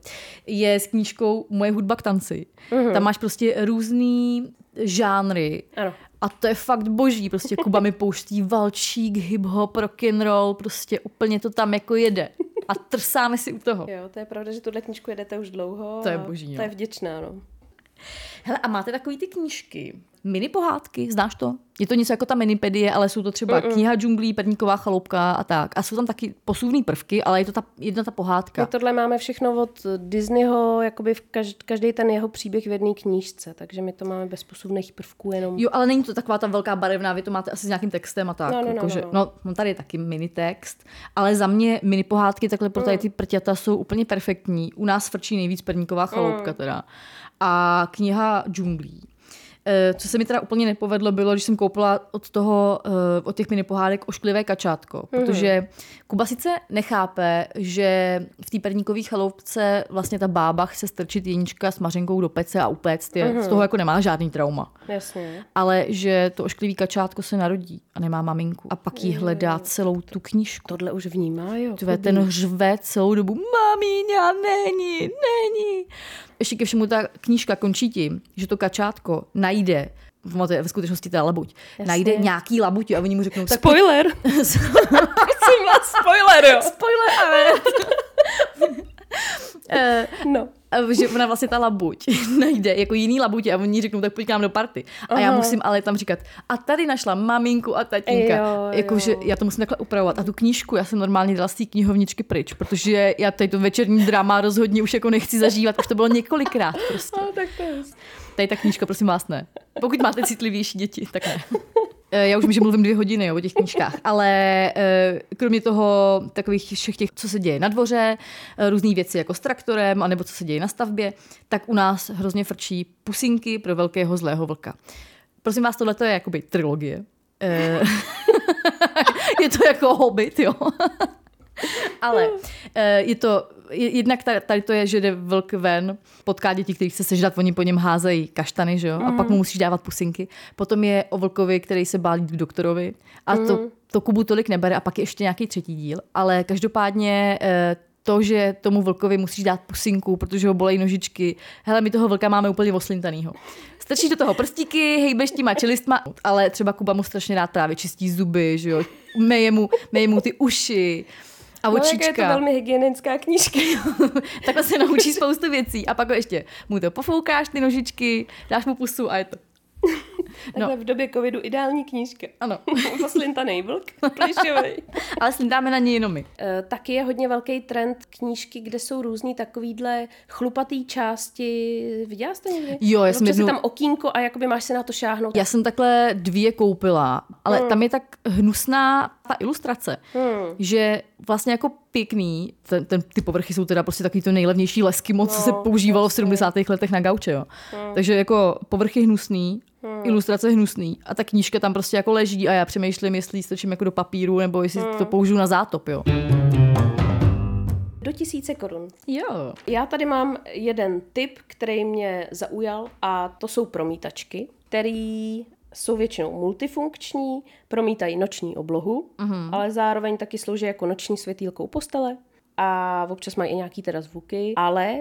je s knížkou Moje hudba k tanci. Mm-hmm. Tam máš prostě různý žánry. Ano. A to je fakt boží. Prostě Kuba mi pouští valčík, hip-hop, rock and roll, prostě úplně to tam jako jede. A trsáme si u toho. Jo, to je pravda, že tuhle knížku jedete už dlouho. To je boží, To je vděčná, no. Hele, a máte takový ty knížky, mini pohádky, znáš to? Je to něco jako ta minipedie, ale jsou to třeba Mm-mm. kniha džunglí, perníková chaloupka a tak. A jsou tam taky posuvní prvky, ale je to ta jedna ta pohádka. My tohle máme všechno od Disneyho, jakoby v každý, každý ten jeho příběh v jedné knížce, takže my to máme bez posuvných prvků jenom. Jo, ale není to taková ta velká barevná, vy to máte asi s nějakým textem a tak. No, no, jako, no, že, no, no. no, tady je taky mini text, ale za mě mini pohádky takhle pro tady mm. ty prťata jsou úplně perfektní. U nás frčí nejvíc perníková chaloupka mm. teda. A kniha džunglí co se mi teda úplně nepovedlo, bylo, když jsem koupila od toho, eh, od těch mini pohádek ošklivé kačátko, mm-hmm. protože Kuba sice nechápe, že v té perníkové chaloupce vlastně ta bába chce strčit jenička s mařenkou do pece a upéct je, mm-hmm. z toho jako nemá žádný trauma. Jasně. Ale že to ošklivý kačátko se narodí a nemá maminku a pak jí hledá celou tu knížku. Tohle už vnímá, jo. Tvé ten hřve celou dobu, mamíňa, není, není ještě ke všemu ta knížka končí tím, že to kačátko najde v, skutečnosti ta labuť. Jasně. Najde nějaký labuť a oni mu řeknou... Tak spoiler! Prosím vás, spoiler, jo! Spoiler, ale... uh, no že ona vlastně ta labuť najde jako jiný labuť a oni řeknou, tak pojď k nám do party. A Aha. já musím ale tam říkat, a tady našla maminku a tatínka. Jo, jako, jo. že já to musím takhle upravovat. A tu knížku já jsem normálně dala z té knihovničky pryč, protože já tady to večerní drama rozhodně už jako nechci zažívat. Už to bylo několikrát prostě. A, tak to je. Tady ta knížka, prosím vás, ne. Pokud máte citlivější děti, tak ne. Eh, já už vím, že mluvím dvě hodiny jo, o těch knížkách, ale eh, kromě toho takových všech těch, co se děje na dvoře, eh, různé věci jako s traktorem, anebo co se děje na stavbě, tak u nás hrozně frčí pusinky pro velkého zlého vlka. Prosím vás, tohle je jakoby trilogie. je to jako hobit, jo. Ale je to jednak tady to je, že jde vlk ven, potká děti, který chce sežrat, oni po něm házejí kaštany, že jo? Mm. A pak mu musíš dávat pusinky. Potom je o vlkovi, který se bálí k doktorovi. A mm. to, to Kubu tolik nebere. A pak je ještě nějaký třetí díl. Ale každopádně eh, to, že tomu vlkovi musíš dát pusinku, protože ho bolejí nožičky. Hele, my toho vlka máme úplně oslintanýho. Strčíš do toho prstíky, hejbeš těma čelistma, ale třeba Kuba mu strašně rád právě čistí zuby, že jo, meje mu, meje mu ty uši, a očička. No, je to velmi hygienická knížka. Takhle se naučí spoustu věcí. A pak ho ještě mu to pofoukáš, ty nožičky, dáš mu pusu a je to. Takhle v době covidu ideální knížka. Ano. Poslintaný vlk, plišový. Ale slindáme na ně jenom my. Eh, Taky je hodně velký trend knížky, kde jsou různý takovýhle chlupatý části. Viděla jste někdy? Jo, já jsem Občas je jednou- tam okýnko a jakoby máš se na to šáhnout. Já jsem takhle dvě koupila, ale Hmm. tam je tak hnusná ta ilustrace, že vlastně jako pěkný, ten, ten, ty povrchy jsou teda prostě takový to nejlevnější lesky moc, co se No, používalo v 70. letech na gauče, jo. Hmm. Takže jako povrchy hnusný, ilustrace hnusný a ta knížka tam prostě jako leží a já přemýšlím, jestli ji strčím jako do papíru nebo jestli Hmm. to použiju na zátop, jo. Do tisíce korun. Jo. Já tady mám jeden tip, který mě zaujal a to jsou promítačky, který jsou většinou multifunkční, promítají noční oblohu, uh-huh. ale zároveň taky slouží jako noční světýlko u postele a občas mají i nějaký teda zvuky, ale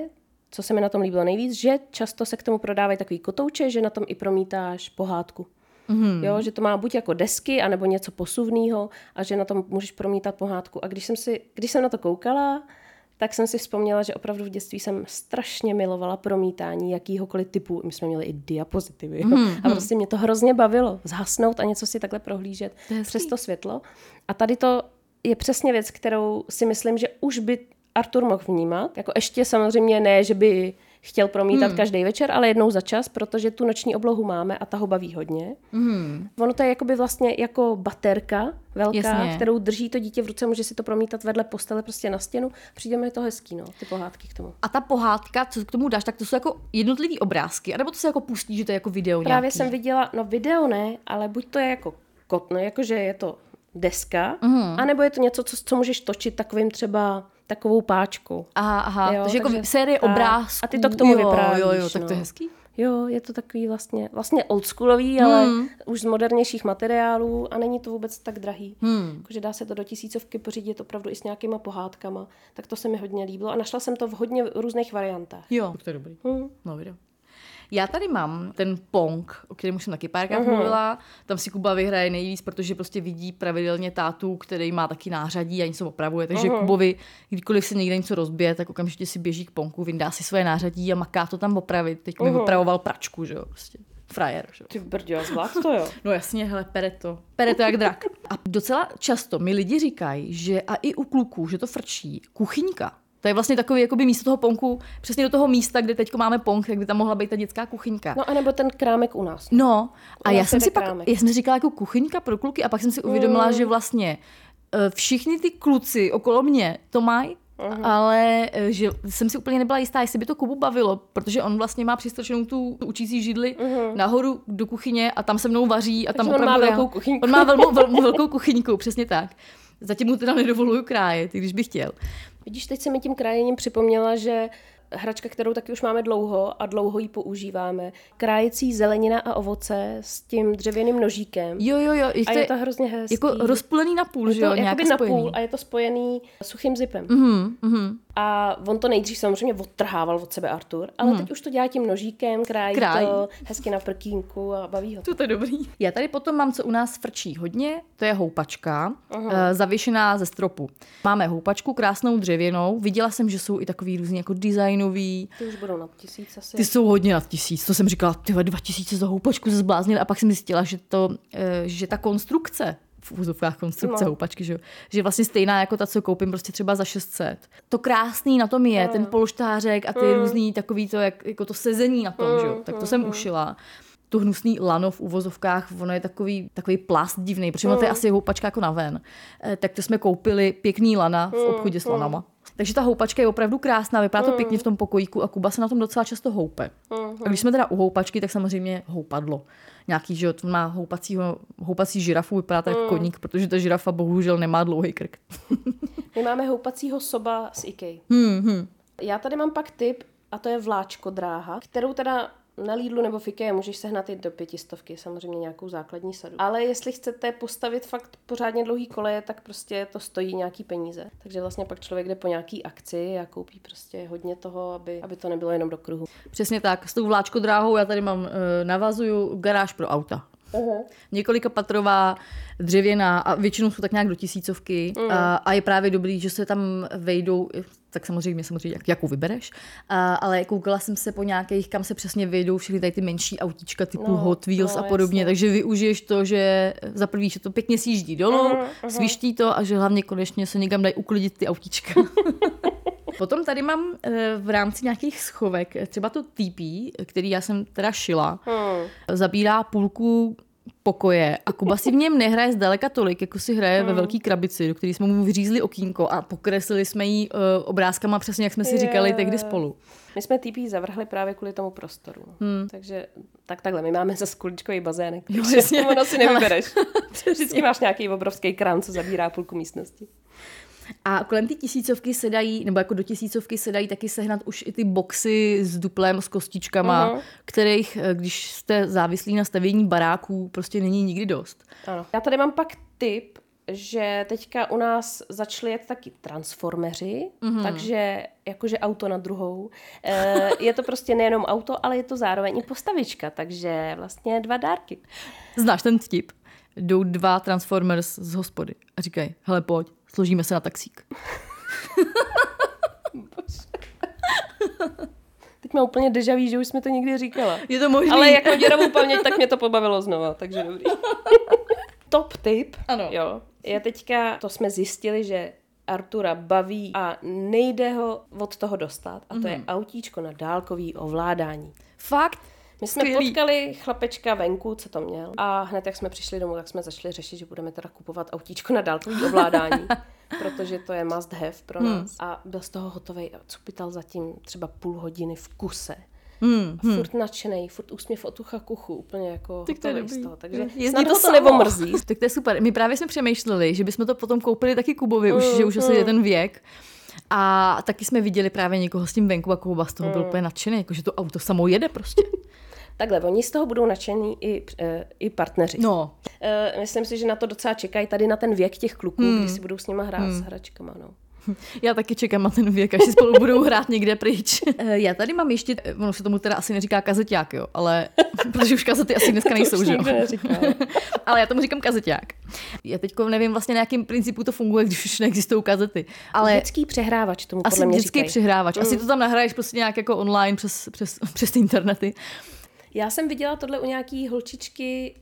co se mi na tom líbilo nejvíc, že často se k tomu prodávají takový kotouče, že na tom i promítáš pohádku. Mm. Jo, že to má buď jako desky, anebo něco posuvného a že na tom můžeš promítat pohádku. A když jsem, si, když jsem na to koukala, tak jsem si vzpomněla, že opravdu v dětství jsem strašně milovala promítání jakýhokoliv typu. My jsme měli i diapozitivy. Mm, a prostě mě to hrozně bavilo. Zhasnout a něco si takhle prohlížet přes to světlo. A tady to je přesně věc, kterou si myslím, že už by Artur mohl vnímat. Jako ještě samozřejmě ne, že by chtěl promítat hmm. každý večer, ale jednou za čas, protože tu noční oblohu máme a ta ho baví hodně. Hmm. Ono to je jakoby vlastně jako baterka velká, Jasně. kterou drží to dítě v ruce, může si to promítat vedle postele prostě na stěnu. Přijde mi to hezký, no, ty pohádky k tomu. A ta pohádka, co k tomu dáš, tak to jsou jako jednotlivý obrázky, anebo to se jako pustí, že to je jako video Právě nějaký? jsem viděla, no video ne, ale buď to je jako kotno, jakože je to deska, mm. anebo je to něco, co, co můžeš točit takovým třeba takovou páčkou. Aha, aha, Jo, takže jako takže- série obrázků. A ty to k tomu jo, vyprávíš, Jo, jo, tak to je no. hezký. Jo, je to takový vlastně, vlastně oldschoolový, ale už z modernějších materiálů a není to vůbec tak drahý. Hmm. Jakože dá se to do tisícovky pořídit opravdu i s nějakýma pohádkama, tak to se mi hodně líbilo a našla jsem to v hodně různých variantách. Jo, to je dobrý. Hmm. No, video. Já tady mám ten Pong, o kterém už jsem taky párkrát uh-huh. mluvila. Tam si Kuba vyhraje nejvíc, protože prostě vidí pravidelně tátu, který má taky nářadí a něco opravuje. Takže uh-huh. Kubovi, kdykoliv se někde něco rozbije, tak okamžitě si běží k Ponku, vyndá si svoje nářadí a maká to tam opravit. Teď uh-huh. mi Mhm. opravoval pračku, že jo, prostě. Frajer, že jo. Ty brďo, a zvlád to jo. No jasně, hele, pere to. Pere to jak drak. A docela často mi lidi říkají, že a i u kluků, že to frčí, kuchyňka. To je vlastně takový jakoby místo toho ponku, přesně do toho místa, kde teď máme ponk, tak by tam mohla být ta dětská kuchyňka. No a nebo ten krámek u nás. No, a U já nás jsem si pak, krámek. já jsem říkala jako kuchyňka pro kluky a pak jsem si uvědomila, Mm. že vlastně eh, všichni ty kluci okolo mě to mají, Mhm. ale eh, že jsem si úplně nebyla jistá, jestli by to Kubu bavilo, protože on vlastně má přistrčenou tu, tu učící židli nahoru do kuchyně a tam se mnou vaří a tam. Takže on má opravdu velkou já- kuchyňku. On má velkou, velkou, velkou kuchyňku, přesně tak. Zatím mu teda nedovoluju krájet, když bych chtěl. Vidíš, teď se mi tím krájením připomněla, že hračka, kterou taky už máme dlouho a dlouho ji používáme, krájecí zelenina a ovoce s tím dřevěným nožíkem. Jo, jo, jo. A je to hrozně hezký. Jako rozpůlený na půl, že jo, jakoby na půl a je to spojený suchým zipem. Mhm, mhm. A on to nejdřív samozřejmě odtrhával od sebe Artur, ale teď už to dělá tím nožíkem, krájí, Krájí. to hezky na prkínku a baví ho to. To je dobrý. Já tady potom mám, co u nás frčí hodně, to je houpačka, uh, zavěšená ze stropu. Máme houpačku krásnou dřevěnou, viděla jsem, že jsou i takový různý jako designový, Ty už budou na tisíc asi. ty jsou hodně nad tisíc, to jsem říkala, ty dva tisíce za houpačku se zbláznili a pak jsem zjistila, že, to, eh, že ta konstrukce, v úzovkách konstrukce No. no. houpačky, že, jo, že vlastně stejná jako ta, co koupím prostě třeba za 600. To krásný na tom je, ten polštářek a ty Mm. různý takový to, jak, jako to sezení na tom, že jo, tak to jsem ušila to hnusný lano v uvozovkách, ono je takový, takový plast divný, protože ono to je asi houpačka jako na ven. Eh, tak to jsme koupili pěkný lana v obchodě s lanama. Takže ta houpačka je opravdu krásná, vypadá to pěkně v tom pokojíku a Kuba se na tom docela často houpe. A když jsme teda u houpačky, tak samozřejmě houpadlo. Nějaký, že to má houpacího, houpací žirafu, vypadá to jako koník, protože ta žirafa bohužel nemá dlouhý krk. My máme houpacího soba z IKEA. Hmm, hmm. Já tady mám pak tip, a to je vláčko dráha, kterou teda na Lidlu nebo v IKEA můžeš sehnat i do pětistovky, samozřejmě nějakou základní sadu. Ale jestli chcete postavit fakt pořádně dlouhý koleje, tak prostě to stojí nějaký peníze. Takže vlastně pak člověk jde po nějaký akci a koupí prostě hodně toho, aby, aby to nebylo jenom do kruhu. Přesně tak, s tou vláčkodráhou já tady mám, eh, navazuju garáž pro auta. Několika patrová, dřevěná a většinou jsou tak nějak do tisícovky a, a je právě dobrý, že se tam vejdou, tak samozřejmě, samozřejmě jak, jakou vybereš, a, ale koukala jsem se po nějakých, kam se přesně vejdou všechny tady ty menší autíčka typu No, Hot Wheels no, a podobně, jasně. takže využiješ to, že za prvý, že to pěkně sjíždí dolů, Mhm, sviští to a že hlavně konečně se někam dají uklidit ty autíčka. Potom tady mám eh, v rámci nějakých schovek eh, třeba to TP, který já jsem teda šila, Hmm. zabírá půlku pokoje a Kuba si v něm nehraje zdaleka tolik, jako si hraje ve velké krabici, do které jsme mu vyřízli okýnko a pokreslili jsme jí uh, obrázkama přesně, jak jsme si říkali tehdy spolu. My jsme TP zavrhli právě kvůli tomu prostoru. Hmm. Takže tak takhle, my máme zase kuličkový bazének, Jo, takže jasně. ono si nevybereš. Vždycky máš nějaký obrovský krán, co zabírá půlku místnosti. A kolem ty tisícovky se dají, nebo jako do tisícovky se dají taky sehnat už i ty boxy s duplem, s kostičkama, uh-huh. kterých, eh, když jste závislí na stavění baráků, prostě není nikdy dost. Ano. Já tady mám pak tip, že teďka u nás začali jet taky transformeři, mm-hmm. takže jakože auto na druhou. E, je to prostě nejenom auto, ale je to zároveň i postavička, takže vlastně dva dárky. Znáš ten vtip? Jdou dva Transformers z hospody a říkají, hele pojď, složíme se na taxík. Teď mám úplně deja vu, že už jsme to někdy říkala. Je to možný. Ale jako děravou paměť, tak mě to pobavilo znova, takže dobrý. Top tip, Ano. jo, je teďka, to jsme zjistili, že Artura baví a nejde ho od toho dostat a to je autíčko na dálkový ovládání. Fakt? My jsme Skvělý. potkali chlapečka venku, co to měl. A hned, jak jsme přišli domů, tak jsme začali řešit, že budeme teda kupovat autíčko na dálkový ovládání. protože to je must have pro Hmm. nás. A byl z toho hotový a cupital zatím třeba půl hodiny v kuse. Hmm, A furt nadšený, furt úsměv od ucha k uchu, úplně jako Tak to je z toho. Takže Jezdí to samo. nevomrzí. Tak to je super. My právě jsme přemýšleli, že bychom to potom koupili taky Kubovi, už, že už Mm, asi je ten věk. A taky jsme viděli právě někoho s tím venku a Kuba z toho Mm. byl úplně nadšený, jako že to auto samo jede prostě. Takhle, oni z toho budou nadšení i, e, i partneři. No, E, myslím si, že na to docela čekají tady na ten věk těch kluků, Hmm. kdy si budou s nima hrát s hračkama. No. já taky čekám na ten věk, až si spolu budou hrát někde pryč. Eh, Já tady mám ještě, eh, ono se tomu teda asi neříká kazeťák, jo, ale, protože už kazety asi dneska nejsou, že jo. ale já tomu říkám kazeťák. Já teď nevím vlastně na jakém principu to funguje, když už neexistují kazety. Ale Dětský přehrávač tomu asi podle mě vždycky říkají. přihrávač. Asi to tam nahraješ prostě nějak jako online přes, přes, přes ty internety. Já jsem viděla tohle u nějaký holčičky,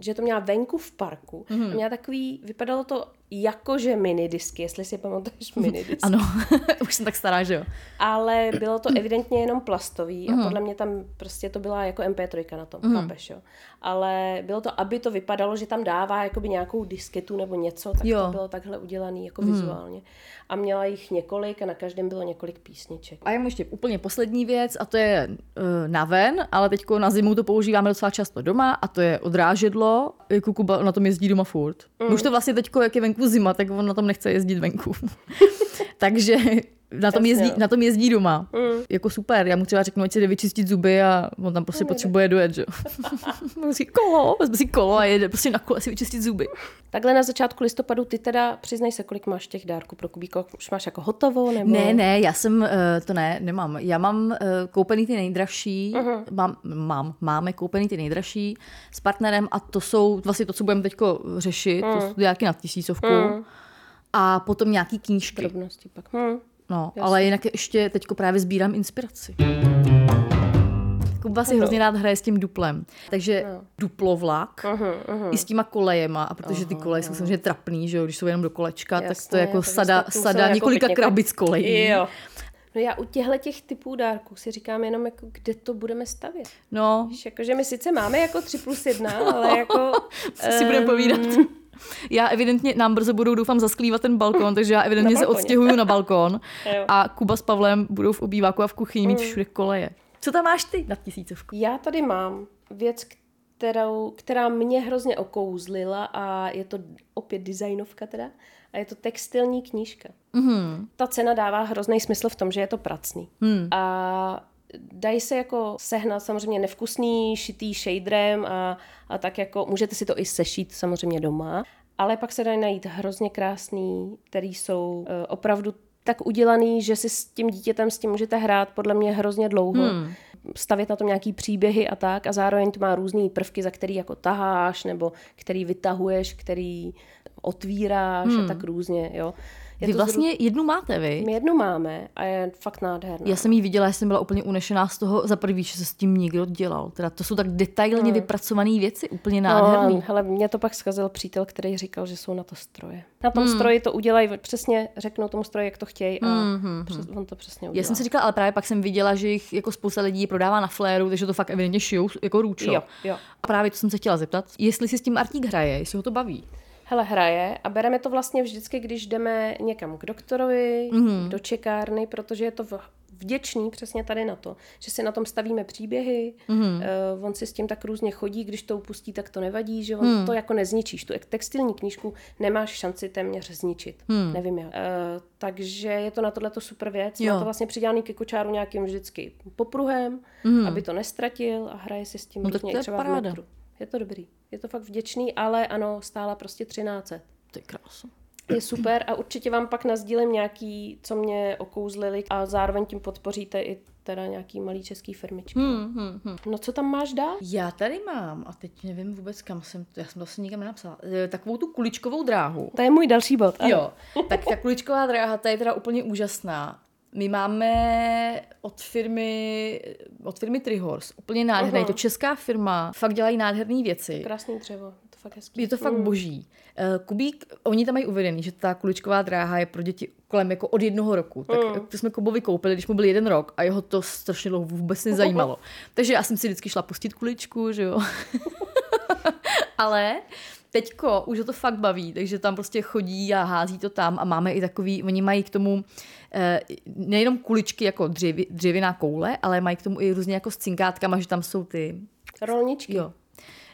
že to měla venku v parku. Mhm. Mm. Měla takový, vypadalo to jakože minidisky, jestli si pamatuješ minidisky. Ano, už jsem tak stará, že jo. Ale bylo to evidentně jenom plastový a podle mě tam prostě to byla jako MP3 na tom, mm. chápeš, jo. Ale bylo to, aby to vypadalo, že tam dává jakoby nějakou disketu nebo něco, tak Jo. To bylo takhle udělané jako mm. vizuálně. A měla jich několik a na každém bylo několik písniček. A mám ještě úplně poslední věc a to je uh, na ven, ale teď na zimu to používáme docela často doma a to je odrážedlo. Jako Kuba na tom jezdí doma furt. Mm. Už to vlastně teď, jak je venku zima, tak on na tom nechce jezdit venku. Takže na tom, jezdí, no. na tom jezdí doma. Mm. Jako super. Já mu třeba řeknu, ať si jde vyčistit zuby a on tam prostě potřebuje dojet, že si kolo, vezme si kolo a jede prostě na kole si vyčistit zuby. Takhle na začátku listopadu ty teda přiznej se, kolik máš těch dárků pro Kubíko. Už máš jako hotovo? Nebo... Ne, ne, já jsem, uh, to ne, nemám. Já mám uh, koupený ty nejdražší, uh-huh. mám, mám, máme koupený ty nejdražší s partnerem a to jsou vlastně to, co budeme teď řešit, uh-huh. to jsou nějaký na tisícovku uh-huh. a potom nějaký knížky. Drobnosti pak. Hm. No, ale jinak ještě teď právě sbírám inspiraci. Kuba si hrozně rád hraje s tím duplem. Takže no. duplovlak Uh-huh, uh-huh. i s těma kolejema, a protože ty koleje jsou samozřejmě trapný, že jo, když jsou jenom do kolečka, tak to Jasně, je jako sada, sada jako několika pěkně- krabic kolejí. Jo. No já u těchto těch typů dárků si říkám jenom, jako, kde to budeme stavět. No, Víš, jako, že my sice máme jako 3 plus 1, ale jako... co si budeme ehm, povídat. Já evidentně, nám brzo budou doufám zasklívat ten balkon, takže já evidentně Na se odstěhuju na balkon a Kuba s Pavlem budou v obýváku a v kuchyni mít všude koleje. Co tam máš ty na tisícovku? Já tady mám věc, kterou, která mě hrozně okouzlila a je to opět designovka teda a je to textilní knížka. Mm-hmm. Ta cena dává hrozný smysl v tom, že je to pracný. Mm. A dají se jako sehnat samozřejmě nevkusný, šitý shaderem a, a tak jako můžete si to i sešít samozřejmě doma, ale pak se dají najít hrozně krásný, který jsou uh, opravdu tak udělaný, že si s tím dítětem s tím můžete hrát podle mě hrozně dlouho. Hmm. Stavět na tom nějaký příběhy a tak a zároveň to má různé prvky, za který jako taháš nebo který vytahuješ, který otvíráš hmm. a tak různě, jo. Je Vy vlastně jednu máte, vy? My jednu máme a je fakt nádherná. Já jsem ji viděla, já jsem byla úplně unešená z toho za prvý, že se s tím někdo dělal. Teda to jsou tak detailně Hmm. vypracované věci, úplně nádherný. No, hele, mě to pak zkazil přítel, který říkal, že jsou na to stroje. Na tom stroji to udělají, přesně řeknou tomu stroji, jak to chtějí a přes, on to přesně udělá. Já jsem si říkala, ale právě pak jsem viděla, že jich jako spousta lidí prodává na fléru, takže to fakt evidentně šijou jako růčo. Jo, jo. A právě to jsem se chtěla zeptat, jestli si s tím Artík hraje, jestli ho to baví. Hele, hraje a bereme to vlastně vždycky, když jdeme někam k doktorovi, Mhm. mm-hmm. do čekárny, protože je to v- vděčný přesně tady na to, že si na tom stavíme příběhy, mm-hmm. uh, on si s tím tak různě chodí, když to upustí, tak to nevadí, že on mm. to jako nezničíš. Tu textilní knížku nemáš šanci téměř zničit. Mm. Nevím já. Uh, takže je to na tohle to super věc. Jo. Má to vlastně přidělaný ke kočáru nějakým vždycky popruhem, mm. aby to nestratil a hraje si s tím No různě to je i třeba v paráda. metru. Je to dobrý. Je to fakt vděčný, ale ano, stála prostě 13. To je krása. Je super a určitě vám pak nazdílím nějaký, co mě okouzlili a zároveň tím podpoříte i teda nějaký malý český firmičky. Hmm, hmm, hmm. No co tam máš dál? Já tady mám, a teď nevím vůbec kam jsem, já jsem to asi nikam nenapsala, eh, takovou tu kuličkovou dráhu. To je můj další bod. ano. Jo, tak ta kuličková dráha, ta je teda úplně úžasná. My máme od firmy, od firmy Trihors, úplně nádherné, je to česká firma, fakt dělají nádherné věci. Krásný dřevo, je to fakt hezký. Je to fakt boží. Eh, Kubík, oni tam mají uvedený, že ta kuličková dráha je pro děti kolem jako od jednoho roku. Tak Mm. to jsme Kubovi koupili, když mu byl jeden rok a jeho to strašně dlouho vůbec nezajímalo. Takže já jsem si vždycky šla pustit kuličku, že jo. Ale teďko už ho to fakt baví, takže tam prostě chodí a hází to tam a máme i takový, oni mají k tomu eh, nejenom kuličky jako dřevi, dřevěná koule, ale mají k tomu i různě jako s cinkátkama, že tam jsou ty Rolničky. Jo.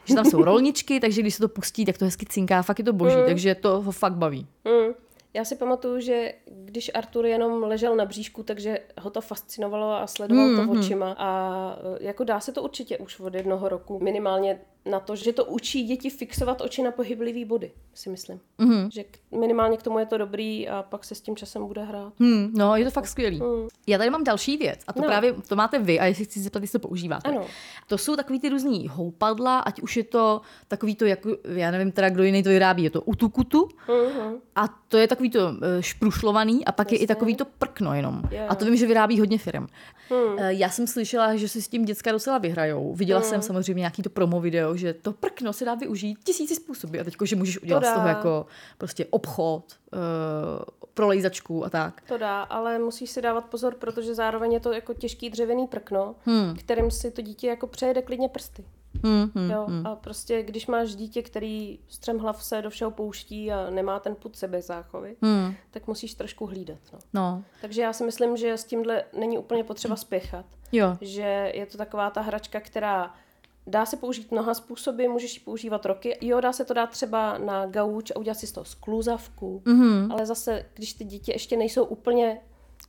Že tam jsou rolničky, takže když se to pustí, tak to hezky cinká, fakt je to boží, takže to ho fakt baví. Mm. Já si pamatuju, že když Artur jenom ležel na bříšku, takže ho to fascinovalo a sledoval Hmm, to očima. A e, jako dá se to určitě už od jednoho roku. Minimálně na to, že to učí děti fixovat oči na pohyblivý body, si myslím. Mm. Že minimálně k tomu je to dobrý a pak se s tím časem bude hrát. Hmm, no, je to fakt skvělý. Já tady mám další věc a to No. právě, to máte vy a jestli chci zeptat, jestli to používáte. Ano. To jsou takový ty různý houpadla, ať už je to takový to, jako, já nevím teda, kdo jiný to vyrábí, je to utukutu Mhm. a to je takový to eh, šprušlovaný a pak je i takový to prkno jenom. Jo. A to vím, že vyrábí hodně firm. Hmm. Eh, Já jsem slyšela, že si s tím děcka docela vyhrajou. Viděla jsem samozřejmě nějaký to promo video, že to prkno se dá využít tisíci způsoby a teďko, že můžeš udělat z toho jako prostě obchod, uh, prolejzačku a tak. To dá, ale musíš si dávat pozor, protože zároveň je to jako těžký dřevěný prkno, hmm. kterým si to dítě jako přejede klidně prsty. Hmm, hmm. Jo, a prostě když máš dítě, který střemhlav se do všeho pouští a nemá ten put sebezáchovy, Hmm. tak musíš trošku hlídat. No. No, Takže já si myslím, že s tímhle není úplně potřeba spěchat. jo. Že je to taková ta hračka, která dá se použít mnoha způsoby, můžeš ji používat roky. Jo, dá se to dát třeba na gauč a udělat si z toho skluzavku, mm-hmm. ale zase, když ty děti ještě nejsou úplně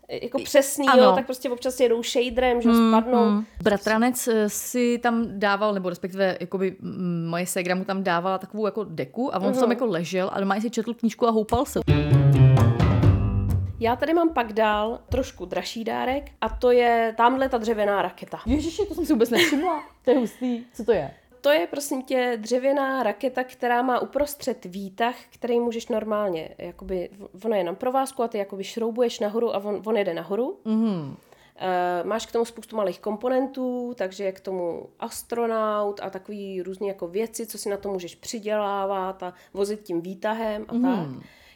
eh, jako přesný, Ano. jo, tak prostě občas jedou shaderem, že mm, spadnou. Mm. Bratranec eh, si tam dával, nebo respektive jakoby, mm, moje ségra mu tam dávala takovou jako deku a on Mhm. tam jako ležel a doma si četl knížku a houpal se. Já tady mám pak dál trošku dražší dárek a to je tamhle ta dřevěná raketa. Ježiši, to jsem si vůbec nevšimla. To je hustý. Co to je? To je prosím tě dřevěná raketa, která má uprostřed výtah, který můžeš normálně, jakoby, ono je na provázku a ty jakoby šroubuješ nahoru a on, on jede nahoru. Mhm. E, máš k tomu spoustu malých komponentů, takže je k tomu astronaut a takový různý jako věci, co si na to můžeš přidělávat a vozit tím výtahem a tak.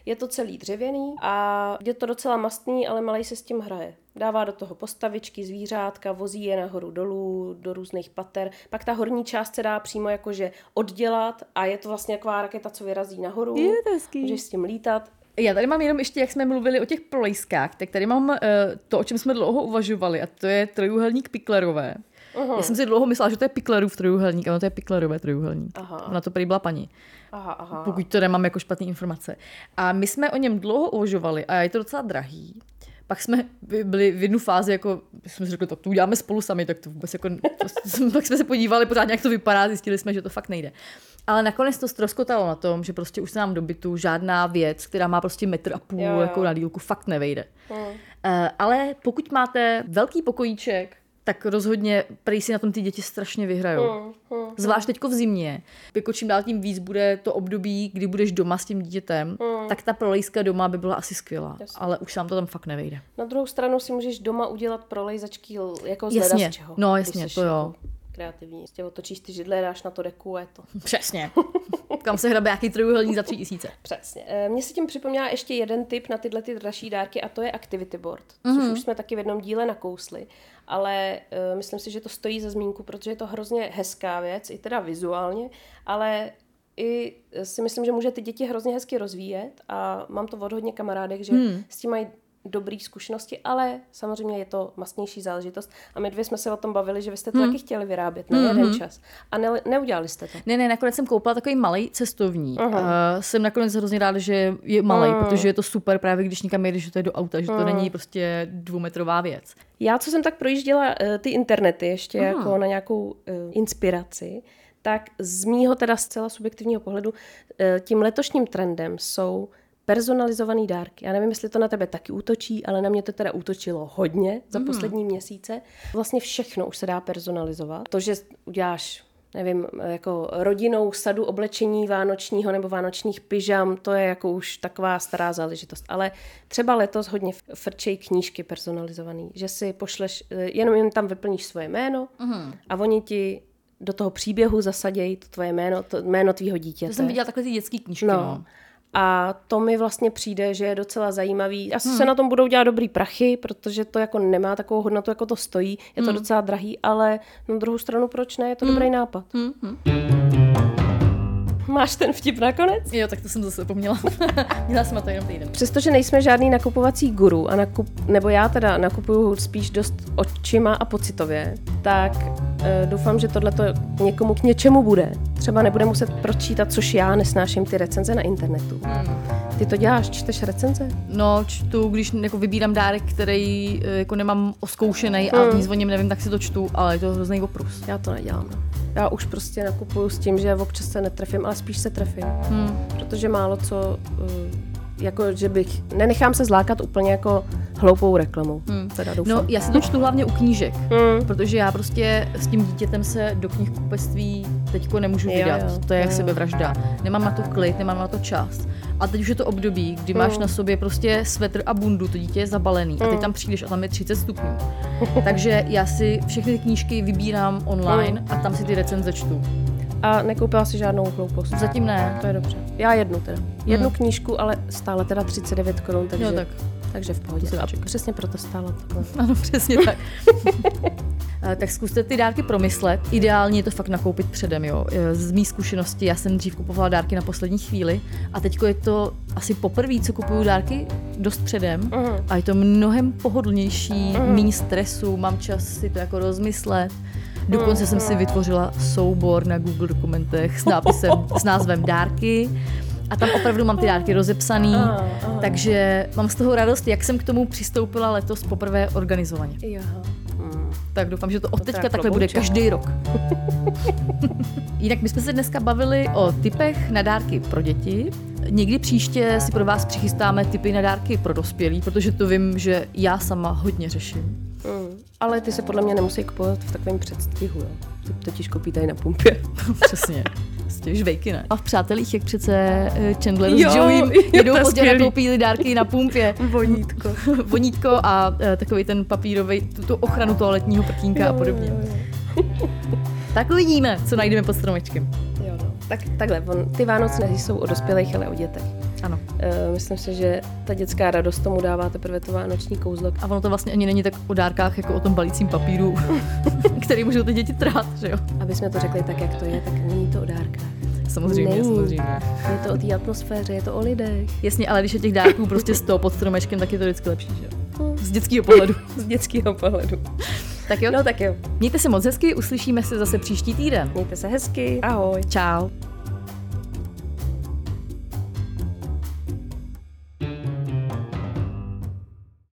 Je to celý dřevěný a je to docela mastný, ale malej se s tím hraje. Dává do toho postavičky, zvířátka, vozí je nahoru dolů, do různých pater. Pak ta horní část se dá přímo jakože oddělat a je to vlastně taková raketa, co vyrazí nahoru. Je to hezký. Můžeš s tím lítat. Já tady mám jenom ještě, jak jsme mluvili o těch prolejskách, tak tady mám uh, to, o čem jsme dlouho uvažovali, a to je trojuhelník Piklerové. Uh-huh. Já jsem si dlouho myslela, že to je Piklerův trojuhelník, ale to je Piklerové trojuhelník. Aha. Ona to prý byla paní. Aha, aha. pokud to nemám jako špatné informace. A my jsme o něm dlouho uvažovali a je to docela drahý. Pak jsme byli v jednu fázi, jako jsme si řekli, tak to uděláme spolu sami, tak to vůbec jako, to, pak jsme se podívali pořád, jak to vypadá, zjistili jsme, že to fakt nejde. Ale nakonec to ztroskotalo na tom, že prostě už se nám do bytu žádná věc, která má prostě metr a půl Jo, jo. jako na dílku, fakt nevejde. Uh, ale pokud máte velký pokojíček, tak rozhodně prej si na tom ty děti strašně vyhrajou. Zvlášť teďko v zimě. Jako čím dál tím víc bude to období, kdy budeš doma s tím dítětem, tak ta prolejska doma by byla asi skvělá. Ale už se vám to tam fakt nevejde. Na druhou stranu si můžeš doma udělat prolejzačky jako z Jasně. čeho. No, jasně, to jo. Kreativní. Prostě otočíš ty židle, dáš na to deku a je to. Přesně. Kam se hrabe nějaký trojuhelník za tři tisíce. Přesně. Eh, Mně se tím připomněla ještě jeden tip na tyhle ty dražší dárky a to je activity board, což Mhm. už jsme taky v jednom díle nakousli. Ale uh, myslím si, že to stojí za zmínku, protože je to hrozně hezká věc, i teda vizuálně, ale i si myslím, že může ty děti hrozně hezky rozvíjet a mám to od hodně kamarádek, že hmm. s tím mají dobré zkušenosti, ale samozřejmě je to mastnější záležitost. A my dvě jsme se o tom bavili, že vy jste to hmm. taky chtěli vyrábět na jeden čas. A ne, neudělali jste to. Ne, ne, nakonec jsem koupila takový malý cestovní. Uh, jsem nakonec hrozně ráda, že je malý, protože je to super právě, když někam jedeš, že to je do auta, že to není prostě dvoumetrová věc. Já, co jsem tak projížděla uh, ty internety ještě Aha. jako na nějakou uh, inspiraci, tak z mýho teda zcela subjektivního pohledu uh, tím letošním trendem jsou personalizované dárky. Já nevím, jestli to na tebe taky útočí, ale na mě to teda útočilo hodně za poslední měsíce. Vlastně všechno už se dá personalizovat. To, že uděláš nevím, jako rodinou sadu oblečení vánočního nebo vánočních pyžam, to je jako už taková stará záležitost. Ale třeba letos hodně frčej knížky personalizovaný, že si pošleš, eh, jenom jim tam vyplníš svoje jméno uh-huh. a oni ti do toho příběhu zasadějí to tvoje jméno, to jméno tvýho dítěte. To jsem viděla takhle ty dětské knížky. No. no. A to mi vlastně přijde, že je docela zajímavý. Asi hmm. se na tom budou dělat dobrý prachy, protože to jako nemá takovou hodnotu, jako to stojí. Je to hmm. docela drahý, ale na druhou stranu proč ne? Je to hmm. dobrý nápad. Hmm. Máš ten vtip nakonec? Jo, tak to jsem zase pomněla. Měla jsem na to jenom týden. Přestože nejsme žádný nakupovací guru, a nakup, nebo já teda nakupuju spíš dost očima a pocitově, tak doufám, že tohle někomu k něčemu bude. Třeba nebude muset pročítat, což já nesnáším ty recenze na internetu. Hmm. Ty to děláš, čteš recenze? No, čtu, když jako vybírám dárek, který jako nemám oskoušený hmm. a nic o něm nevím, tak si to čtu, ale je to hrozný oprus. Já to nedělám. No. Já už prostě nakupuju s tím, že občas se netrefím, ale spíš se trefím. Hmm. Protože málo co, jako že bych, nenechám se zlákat úplně jako hloupou reklamou. Hmm. Teda doufám. No, já si to čtu hlavně u knížek, hmm. protože já prostě s tím dítětem se do knihkupectví teďko nemůžu Jo, vydat. jo, to je jak jo. sebevražda. Nemám na to klid, nemám na to čas. A teď už je to období, kdy máš Hmm. na sobě prostě svetr a bundu, to dítě je zabalený a teď tam přijdeš a tam je 30 stupňů. Takže já si všechny ty knížky vybírám online Hmm. a tam si ty recenze čtu. A nekoupila si žádnou hloupost. Zatím ne. To je dobře. Já jednu teda. Jednu hmm. knížku, ale stále teda 39 korun, takže, Jo, tak. takže v pohodě. To A přesně proto stála takhle. Ano, přesně tak. Eh, tak zkuste ty dárky promyslet. Ideálně je to fakt nakoupit předem. Jo. Eh, Z mý zkušenosti, já jsem dřív kupovala dárky na poslední chvíli a teď je to asi poprvé, co kupuju dárky dost předem Mhm. a je to mnohem pohodlnější, méně stresu, mám čas si to jako rozmyslet. Dokonce jsem si vytvořila soubor na Google dokumentech s nápisem, s názvem dárky a tam opravdu mám ty dárky rozepsaný, Aha, aha. takže mám z toho radost, jak jsem k tomu přistoupila letos poprvé organizovaně. Jo. Tak doufám, že to od teďka takhle bude každý rok. Jinak my jsme se dneska bavili o typech na dárky pro děti. Někdy příště si pro vás přichystáme typy na dárky pro dospělí, protože to vím, že já sama hodně řeším. Ale ty se podle mě nemusí kupovat v takovém předstihu, jo. Ty totiž koupí tady na pumpě. Přesně. Prostě žvejky, ne? A v Přátelích, jak přece eh, Chandler Jo, s Joeym jo, jedou pozdě nakoupí dárky na pumpě. Vonítko. Vonítko a eh, takový ten papírový, tu, tu ochranu toaletního prkínka a podobně. Jo, jo, jo. Tak uvidíme, co najdeme pod stromečkem. jo no. Tak takhle, on, ty Vánoce nejsou o dospělých, ale o dětech. Ano. Uh, myslím si, že ta dětská radost tomu dává teprve to vánoční kouzlo. A ono to vlastně ani není tak o dárkách, jako o tom balícím papíru, který můžou ty děti trhat, že jo? Aby jsme to řekli tak, jak to je, tak není to o dárkách. Samozřejmě, Není. samozřejmě. Je to o té atmosféře, je to o lidech. Jasně, ale když je těch dárků prostě 100 pod stromečkem, tak je to vždycky lepší, že jo? Z dětského pohledu. Z dětského pohledu. Tak jo, No tak jo. mějte se moc hezky, uslyšíme se zase příští týden. Mějte se hezky. Ahoj. Čau.